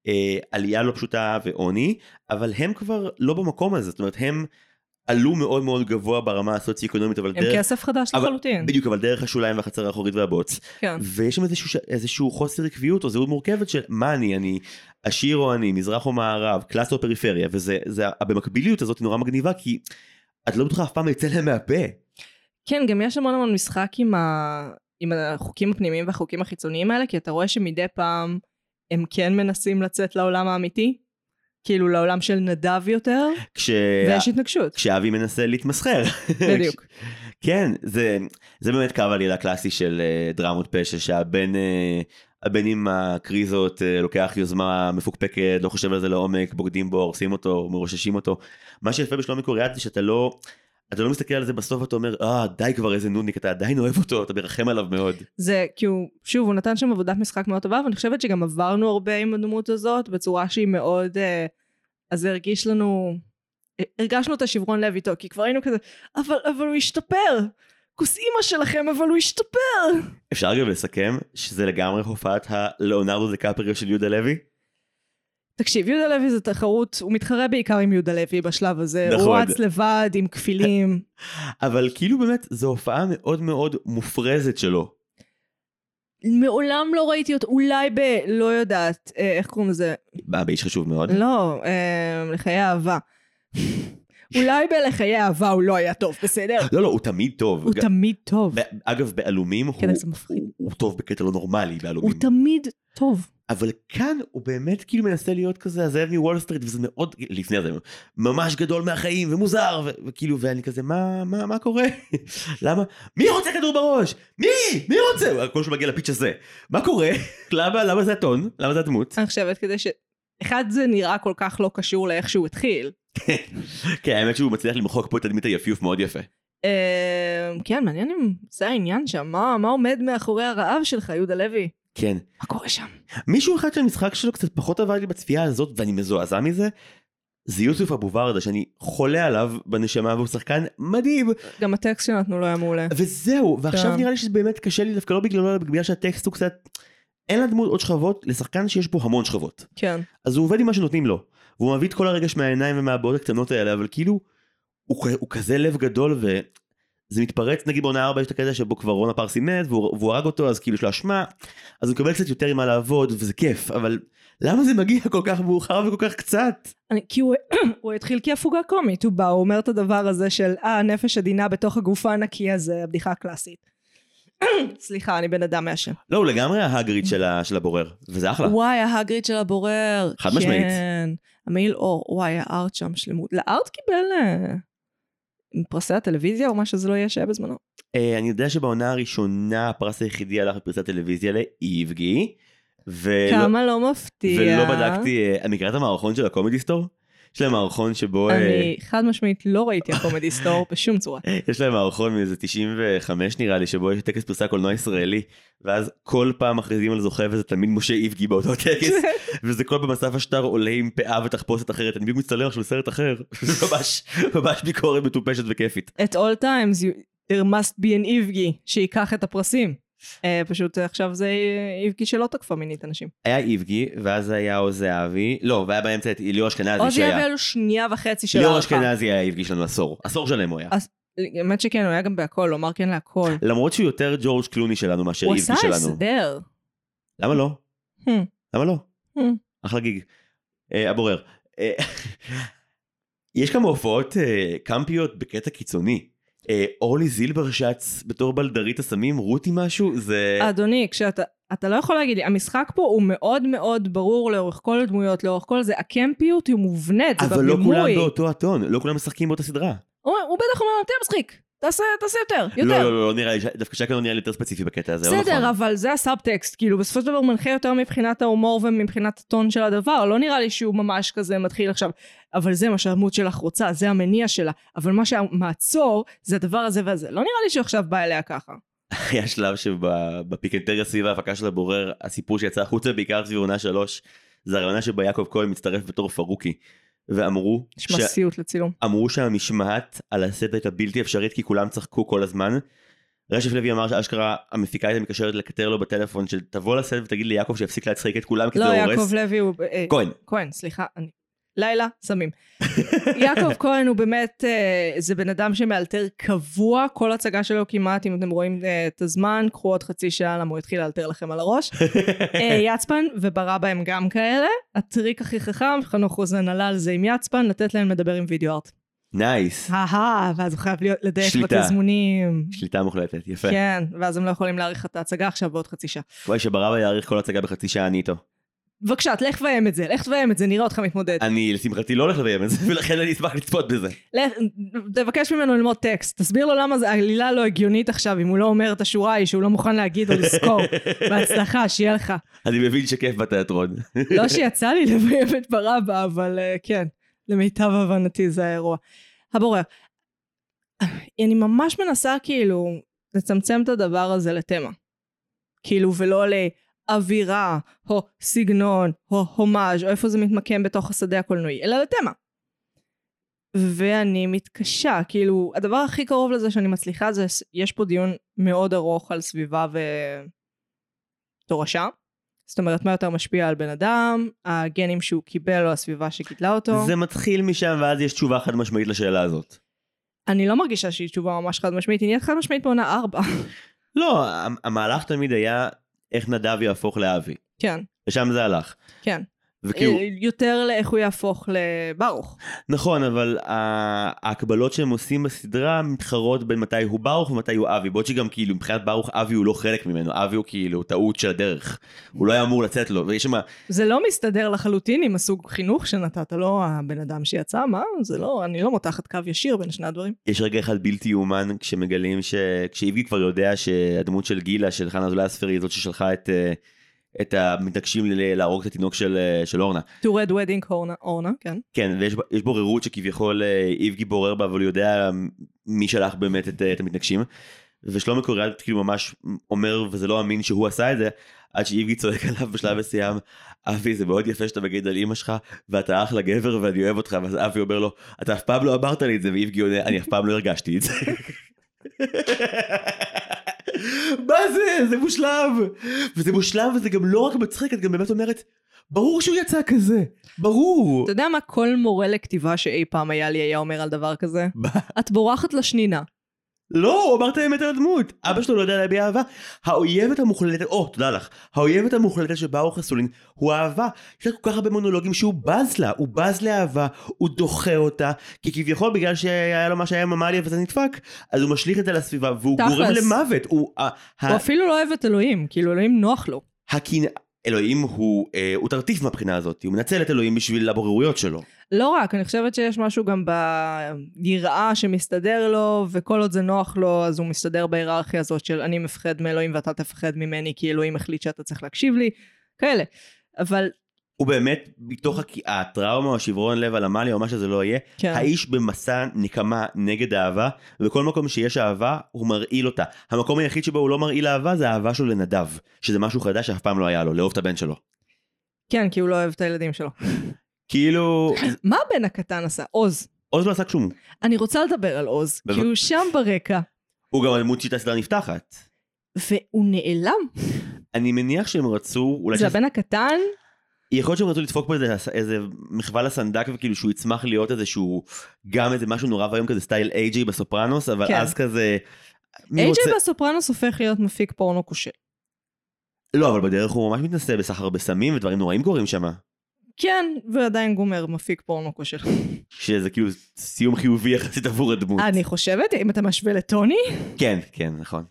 אה, עלייה לא פשוטה ועוני, אבל הם כבר לא במקום הזה, זאת אומרת, הם עלו מאוד מאוד גבוה ברמה הסוציו-אקונומית, אבל הם דרך... כסף חדש אבל- לחלוטין. בדיוק, אבל דרך השוליים והחצר האחורית והבוץ. כן. ויש שם איזשהו, ש- איזשהו חוסר עקביות או זהות מורכבת של מה אני, אני עשיר או אני, מזרח או מערב, קלאס או פריפריה, וזה, זה, במקביליות הזאת נורא מגניבה, כי את לא בטוחה אף פעם יצא להם מהפה. כן, גם יש המון המון משחק עם, ה... עם החוקים הפנימיים והחוקים החיצוניים האלה, כי אתה רואה שמדי פעם הם כן מנסים לצאת לעולם האמיתי, כאילו לעולם של נדב יותר, כש... ויש התנגשות. כשאבי מנסה להתמסחר. בדיוק. [LAUGHS] כן, זה, זה באמת קו עלילה קלאסי של uh, דרמות פשע, שהבן uh, הבן עם הקריזות uh, לוקח יוזמה מפוקפקת, לא חושב על זה לעומק, בוגדים בו, הורסים אותו, מרוששים אותו. מה שיפה בשלומי קוריאט זה שאתה לא... אתה לא מסתכל על זה בסוף ואתה אומר, אה, די כבר איזה נודניק, אתה עדיין אוהב אותו, אתה מרחם עליו מאוד. זה כי הוא, שוב, הוא נתן שם עבודת משחק מאוד טובה, ואני חושבת שגם עברנו הרבה עם הדמות הזאת, בצורה שהיא מאוד... אה, אז זה הרגיש לנו... הרגשנו את השברון לב איתו, כי כבר היינו כזה, אבל, אבל הוא השתפר! כוס אימא שלכם, אבל הוא השתפר! אפשר גם לסכם שזה לגמרי הופעת הלאונרדו דקפריו של יהודה לוי? תקשיב, יהודה לוי זה תחרות, הוא מתחרה בעיקר עם יהודה לוי בשלב הזה. נכון. הוא רץ לבד עם כפילים. [LAUGHS] אבל כאילו באמת, זו הופעה מאוד מאוד מופרזת שלו. מעולם לא ראיתי אותו, אולי ב... לא יודעת, אה, איך קוראים לזה? בא באיש חשוב מאוד. לא, אה, לחיי אהבה. [LAUGHS] אולי בלחיי אהבה הוא לא היה טוב, בסדר? לא, לא, הוא תמיד טוב. הוא תמיד טוב. אגב, בעלומים הוא, כן. הוא, הוא טוב בקטע לא נורמלי הוא בעלומים. תמיד טוב. אבל כאן הוא באמת כאילו מנסה להיות כזה הזאב מוול סטריט וזה מאוד לפני זה ממש גדול מהחיים ומוזר ו- וכאילו ואני כזה מה מה מה קורה? [LAUGHS] למה? מי רוצה כדור בראש? מי? מי רוצה? כל שהוא מגיע ל pitch הזה. מה קורה? [LAUGHS] למה למה זה הטון? למה זה הדמות? אני חושבת כדי ש... אחד זה נראה כל כך לא קשור לאיך שהוא התחיל. [LAUGHS] כן האמת שהוא מצליח למחוק פה את תדמית היפיוף מאוד יפה. אה, כן, מעניין אם זה העניין שם, מה עומד מאחורי הרעב שלך, יהודה לוי? כן מה קורה שם? מישהו אחד שהמשחק שלו קצת פחות עבד לי בצפייה הזאת ואני מזועזע מזה. זה יוסוף אבו ורדה שאני חולה עליו בנשמה והוא שחקן מדהים גם הטקסט שנתנו לו היה מעולה. וזהו ועכשיו. נראה לי שזה באמת קשה לי דווקא לא בגללו אלא בגלל שהטקסט הוא קצת אין לדמות עוד שכבות לשחקן שיש בו המון שכבות כן. אז הוא עובד עם מה שנותנים לו והוא מביא את כל הרגש מהעיניים ומהבעות הקטנות האלה אבל כאילו הוא, הוא כזה לב גדול וזה מתפרץ נגיד בעונה 4 יש את הקטע שבו כבר רונה פרסי מת והוא, והוא הרג אותו אז כאילו יש לו אשמה אז הוא מקבל קצת יותר עם מה לעבוד וזה כיף אבל למה זה מגיע כל כך מאוחר וכל כך קצת אני, כי הוא, [CLEARS THROAT] הוא התחיל כהפוגה קומית, הוא בא, הוא אומר את הדבר הזה של אה, הנפש עדינה בתוך הגוף הענקי הזה, הבדיחה הקלאסית. [CLEARS THROAT] סליחה, אני בן אדם מעשן. לא הוא לגמרי ההגריד של, ה- של הבורר וזה אחלה וואי, ההגריד של הבורר. חד משמעית. כן. המעיל אור, וואי, הארט שם שלמות. לארט קיבל אה, פרסי הטלוויזיה או מה שזה לא יהיה שהיה בזמנו. אה, אני יודע שבעונה הראשונה הפרס היחידי הלך בפרסי טלוויזיה לאיבגי. ולא, כמה לא מפתיע. ולא בדקתי, אה, את מכירה את המערכון של הקומדי סטור? יש להם מערכון שבו, אה, אני חד משמעית לא ראיתי [LAUGHS] הקומדי סטור בשום צורה. יש להם מערכון מאיזה 95 נראה לי, שבו יש טקס פרסי הקולנוע ישראלי, ואז כל פעם מכריזים על זוכה וזה תמיד משה איבגי באותו [LAUGHS] טקס, וזה כל פעם אסף אשתר עולה עם פאה ותחפושת אחרת, אני בדיוק מצטלם עכשיו לסרט אחר, [LAUGHS] זה ממש, ממש ביקורת מטופשת וכיפית. At all times you, there must be an איבגי שייקח את הפרסים. Uh, פשוט עכשיו זה אה, איבגי שלא תקפה מינית אנשים. היה איבגי, ואז היה עוז זהבי, לא, והיה באמצע את ליאור אשכנזי שהיה, היה לו שנייה וחצי של ליאור הערכה. אשכנזי היה איבגי שלנו עשור, עשור שלם הוא היה. האמת שכן, הוא היה גם בהכל, הוא אמר כן להכל. למרות שהוא יותר ג'ורג' קלוני שלנו מאשר הוא איבגי עשה שלנו. הסדר. למה לא? Hmm. למה לא? Hmm. אחלה גיג. אה, הבורר. אה, [LAUGHS] יש כמה הופעות אה, קמפיות בקטע קיצוני. אה, אורלי זילברשץ בתור בלדרית הסמים, רותי משהו, זה... אדוני, כשאתה... אתה לא יכול להגיד לי, המשחק פה הוא מאוד מאוד ברור לאורך כל הדמויות, לאורך כל זה, הקמפיות היא מובנית, זה אבל לא בבימוי. כולם באותו הטון, לא כולם משחקים באותה סדרה. הוא הוא בטח אומר, תהיה מצחיק, תעשה תעשה יותר, לא, יותר. לא, לא, לא נראה לי, דווקא שקר לא נראה לי יותר ספציפי בקטע הזה, לא נכון. בסדר, אבל זה הסאבטקסט, כאילו בסופו של דבר הוא מנחה יותר מבחינת ההומור ומבחינת הטון של הדבר, לא נראה לי שהוא ממש כזה מתחיל עכשיו, אבל זה מה שהדמות שלך רוצה, זה המניע שלה, אבל מה שהמעצור זה הדבר הזה והזה, לא נראה לי שהוא עכשיו בא אליה ככה. [LAUGHS] היה שלב שבפיקנטריה סביב ההפקה של הבורר, הסיפור שיצא החוצה בעיקר סביב עונה שלוש, זה הרי העונה שבה יעקב כהן מצטרף בתור פרוקי. ואמרו, נשמע סיוט לצילום. אמרו שהמשמעת על הסט הייתה בלתי אפשרית כי כולם צחקו כל הזמן. רשף לוי אמר שאשכרה המפיקה הייתה מתקשרת לקטר לו בטלפון של תבוא לסט ותגיד ליעקב שיפסיק להצחיק את כולם כי לא, זה הורס. יעקב לוי הוא... אה, כהן. כהן, סליחה, אני... לילה, סמים. יעקב כהן הוא באמת, אה, זה בן אדם שמאלתר קבוע, כל הצגה שלו כמעט, אם אתם רואים אה, את הזמן, קחו עוד חצי שעה למה הוא יתחיל לאלתר לכם על הראש. [LAUGHS] אה, יצפן וברא בהם גם כאלה. הטריק הכי חכם, חנוך רוזן עלה על זה עם יצפן, לתת להם לדבר עם וידאו Art. Nice. אהה, ואז הוא חייב להיות, לדייק. בתזמונים. שליטה מוחלטת, יפה. כן, ואז הם לא יכולים להאריך את ההצגה עכשיו בעוד חצי שעה. וואי שברבא יאריך כל הצגה בחצי שעה אני איתו. בבקשה, תלך תביים את זה, לך תביים את זה, נראה אותך מתמודד. אני לשמחתי לא הולך לביים את זה, [LAUGHS] ולכן אני אשמח לצפות בזה. לך, תבקש ממנו ללמוד טקסט, תסביר לו למה זה עלילה לא הגיונית עכשיו, אם הוא לא אומר את השורה ההיא שהוא לא מוכן להגיד או לזכור. [LAUGHS] בהצלחה, שיהיה לך. אני מבין שכיף בתיאטרון. לא שיצא לי לביים את ברבא, אבל אה, כן, למיטב הבנתי זה האירוע. הבורר, אני ממש מנסה כאילו לצמצם את הדבר הזה לתמה. כאילו, ולא לאווירה, או סגנון, או הומאז', או איפה זה מתמקם בתוך השדה הקולנועי, אלא לתמה. ואני מתקשה, כאילו, הדבר הכי קרוב לזה שאני מצליחה זה, יש פה דיון מאוד ארוך על סביבה ותורשה. זאת אומרת, מה יותר משפיע על בן אדם, הגנים שהוא קיבל או הסביבה שגידלה אותו. זה מתחיל משם ואז יש תשובה חד משמעית לשאלה הזאת. אני לא מרגישה שהיא תשובה ממש חד משמעית, היא נהיית חד משמעית בעונה ארבע. לא, המהלך תמיד היה איך נדב יהפוך לאבי. כן. ושם זה הלך. כן. וכאילו, אה, יותר לאיך הוא יהפוך לברוך. נכון, אבל ההקבלות שהם עושים בסדרה מתחרות בין מתי הוא ברוך ומתי הוא אבי. בעוד שגם כאילו מבחינת ברוך אבי הוא לא חלק ממנו, אבי הוא כאילו טעות של הדרך. הוא לא היה אמור לצאת לו, ויש שם... זה לא מסתדר לחלוטין עם הסוג חינוך שנתת, לא הבן אדם שיצא, מה? זה לא, אני לא מותחת קו ישיר בין שני הדברים. יש רגע אחד בלתי יאומן כשמגלים ש... כשאיבי כבר יודע שהדמות של גילה, של חנה אזולאי הספרי, זאת ששלחה את... אה, את המתעקשים להרוג את התינוק של, אה, של אורנה. To red wedding אורנה, אורנה, כן. כן, ויש יש בוררות שכביכול אה, איבגי בורר בה, אבל הוא יודע מי שלח באמת את, את המתנגשים. ושלומי קוריאל כאילו ממש אומר, וזה לא אמין שהוא עשה את זה, עד שאיבגי צועק עליו בשלב מסוים, אבי זה מאוד יפה שאתה מגיד על אמא שלך, ואתה אחלה גבר ואני אוהב אותך, ואז אבי אומר לו, אתה אף פעם לא אמרת לי את זה, ואיבגי עונה, אני אף פעם לא הרגשתי את זה. [LAUGHS] מה זה? זה מושלם! וזה מושלם וזה גם לא רק מצחיק, את גם באמת אומרת, ברור שהוא יצא כזה, ברור. אתה יודע מה כל מורה לכתיבה שאי פעם היה לי היה אומר על דבר כזה? מה? את בורחת לשנינה. לא, הוא אמר את האמת על הדמות. אבא שלו לא יודע להביע אהבה. האויבת המוחלטת, או, תודה לך. האויבת המוחלטת של ברוך אסולין הוא אהבה. יש לה כל כך הרבה מונולוגים שהוא בז לה, הוא בז לאהבה, הוא דוחה אותה, כי כביכול בגלל שהיה לו מה שהיה עם עמליה וזה נדפק, אז הוא משליך את זה לסביבה, והוא תכלס. גורם למוות. הוא, הוא ה- אפילו לא אוהב את אלוהים, כאילו אלוהים נוח לו. הקנאה, אלוהים הוא, אה, הוא תרטיף מהבחינה הזאת, הוא מנצל את אלוהים בשביל הבוררויות שלו. לא רק, אני חושבת שיש משהו גם ביראה שמסתדר לו, וכל עוד זה נוח לו, אז הוא מסתדר בהיררכיה הזאת של אני מפחד מאלוהים ואתה תפחד ממני, כי אלוהים החליט שאתה צריך להקשיב לי, כאלה. אבל הוא באמת, מתוך הק- הטראומה או שברון לב על עמליה או מה שזה לא יהיה, כן, האיש במסע נקמה נגד אהבה, ובכל מקום שיש אהבה, הוא מרעיל אותה. המקום היחיד שבו הוא לא מרעיל אהבה זה האהבה שלו לנדב, שזה משהו חדש שאף פעם לא היה לו, לאהוב את הבן שלו. כן, כי הוא לא אוהב את הילדים שלו. כאילו, [LAUGHS] מה הבן הקטן עשה? עוז. עוז לא עשה כלום. אני רוצה לדבר על עוז, כי הוא שם ברקע, הוא גם הדמות שאיתה הסדרה נפתחת. והוא נעלם. אני מניח שהם רצו, אולי... זה הבן הקטן, יכול להיות שהם רצו לדפוק פה איזה, איזה מחווה לסנדק וכאילו שהוא יצמח להיות איזה שהוא גם איזה משהו נורא ואיום כזה סטייל איי-ג'יי בסופרנוס, אבל כן. אז כזה... מי אייג'יי רוצה- בסופרנוס הופך להיות מפיק פורנו כושל. לא, אבל בדרך הוא ממש מתנסה בסחר בסמים ודברים נוראים קורים שם. כן, ועדיין גומר מפיק פורנו כושל. שזה כאילו סיום חיובי יחסית עבור הדמות. אני חושבת, אם אתה משווה לטוני, כן, כן, נכון.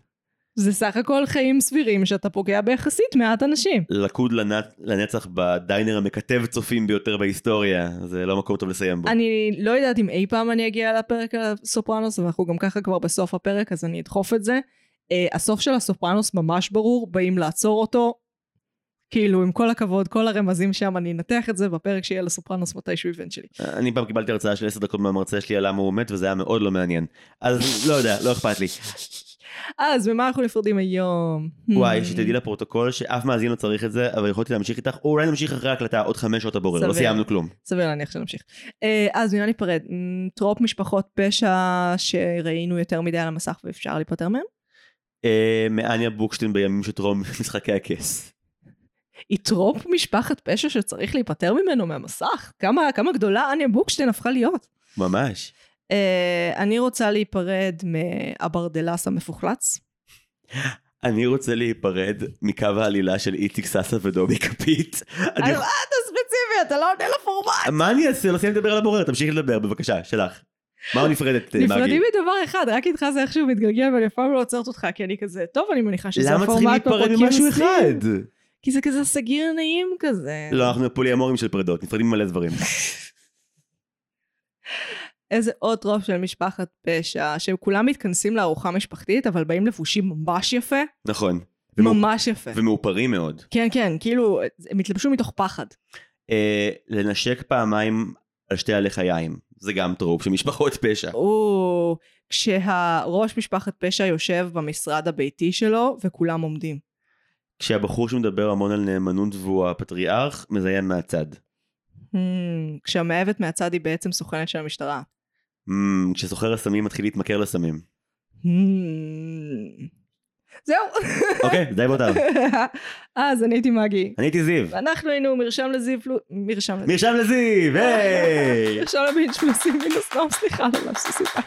זה סך הכל חיים סבירים שאתה פוגע ביחסית מעט אנשים. לקוד לנ- לנצח בדיינר המקטב צופים ביותר בהיסטוריה, זה לא מקום טוב לסיים בו. אני לא יודעת אם אי פעם אני אגיע לפרק על הסופרנוס, אבל אנחנו גם ככה כבר בסוף הפרק, אז אני אדחוף את זה. Uh, הסוף של הסופרנוס ממש ברור, באים לעצור אותו. כאילו, עם כל הכבוד, כל הרמזים שם, אני אנתח את זה בפרק שיהיה לסופרנוס מתישהו event שלי. אני פעם קיבלתי הרצאה של 10 דקות מהמרצה שלי על למה הוא מת וזה היה מאוד לא מעניין. אז לא יודע, לא אכפת לי. אז במה אנחנו נפרדים היום? וואי, Hmm. שתדעי לפרוטוקול שאף מאזין לא צריך את זה, אבל יכולתי להמשיך איתך, או אולי נמשיך אחרי ההקלטה עוד חמש שעות הבורר, לא. סיימנו כלום. סביר להניח שנמשיך. אה, אז ממה ניפרד? מ, trope משפחות פשע שראינו יותר מדי על המסך ואפשר להיפטר מהם? אה, אניה בוקשטיין בימים שטרום [LAUGHS] משחקי הכס. היא trope משפחת פשע שצריך להיפטר ממנו מהמסך? כמה, כמה גדולה אניה בוקשטיין הפכה להיות? ממש. Uh, אני רוצה להיפרד מהברדלס המפוחלץ. אני רוצה להיפרד מקו העלילה של איציק ססה ודובי כפית. אני אבל מה אתה ספציפי? אתה לא עונה לפורמט. מה אני אעשה? לא סיימתי לדבר על הבורר, תמשיכי לדבר בבקשה, שלך. מה נפרדת, אה, מרגי? נפרדים מדבר אחד, רק איתך זה איכשהו מתגלגל ואני אף פעם לא עוצרת אותך, כי אני כזה, טוב, אני מניחה שזה למה הפורמט צריכים להיפרד ממשהו עושים." אחד? כי זה כזה סגיר נעים כזה. לא, אנחנו פוליאמורים של פרדות, נפרדים ממלא דברים. [LAUGHS] איזה עוד טרוף של משפחת פשע, שהם כולם מתכנסים לארוחה משפחתית, אבל באים לבושים ממש יפה. נכון. ממש יפה. ומאופרים מאוד. כן, כן, כאילו, הם התלבשו מתוך פחד. אה, לנשק פעמיים על שתי עלי חיים, זה גם טרופ של משפחות פשע. או, כשהראש משפחת פשע יושב במשרד הביתי שלו, וכולם עומדים. כשהבחור שמדבר המון על נאמנות והוא הפטריארך, מזיין מהצד. Hmm, כשהמאהבת מהצד היא בעצם סוכנת של המשטרה. Mm, כשסוחר הסמים מתחיל להתמכר לסמים. Hmm. זהו. אוקיי, די בוטל. [LAUGHS] אז אני הייתי מגי. אני הייתי זיו. ואנחנו היינו מרשם לזיו פלוס... מרשם לזיו. מרשם לזיו, [LAUGHS] היי! מרשם לבינץ' פלוסים מינוס נום, סליחה, לא להפסיס אותה.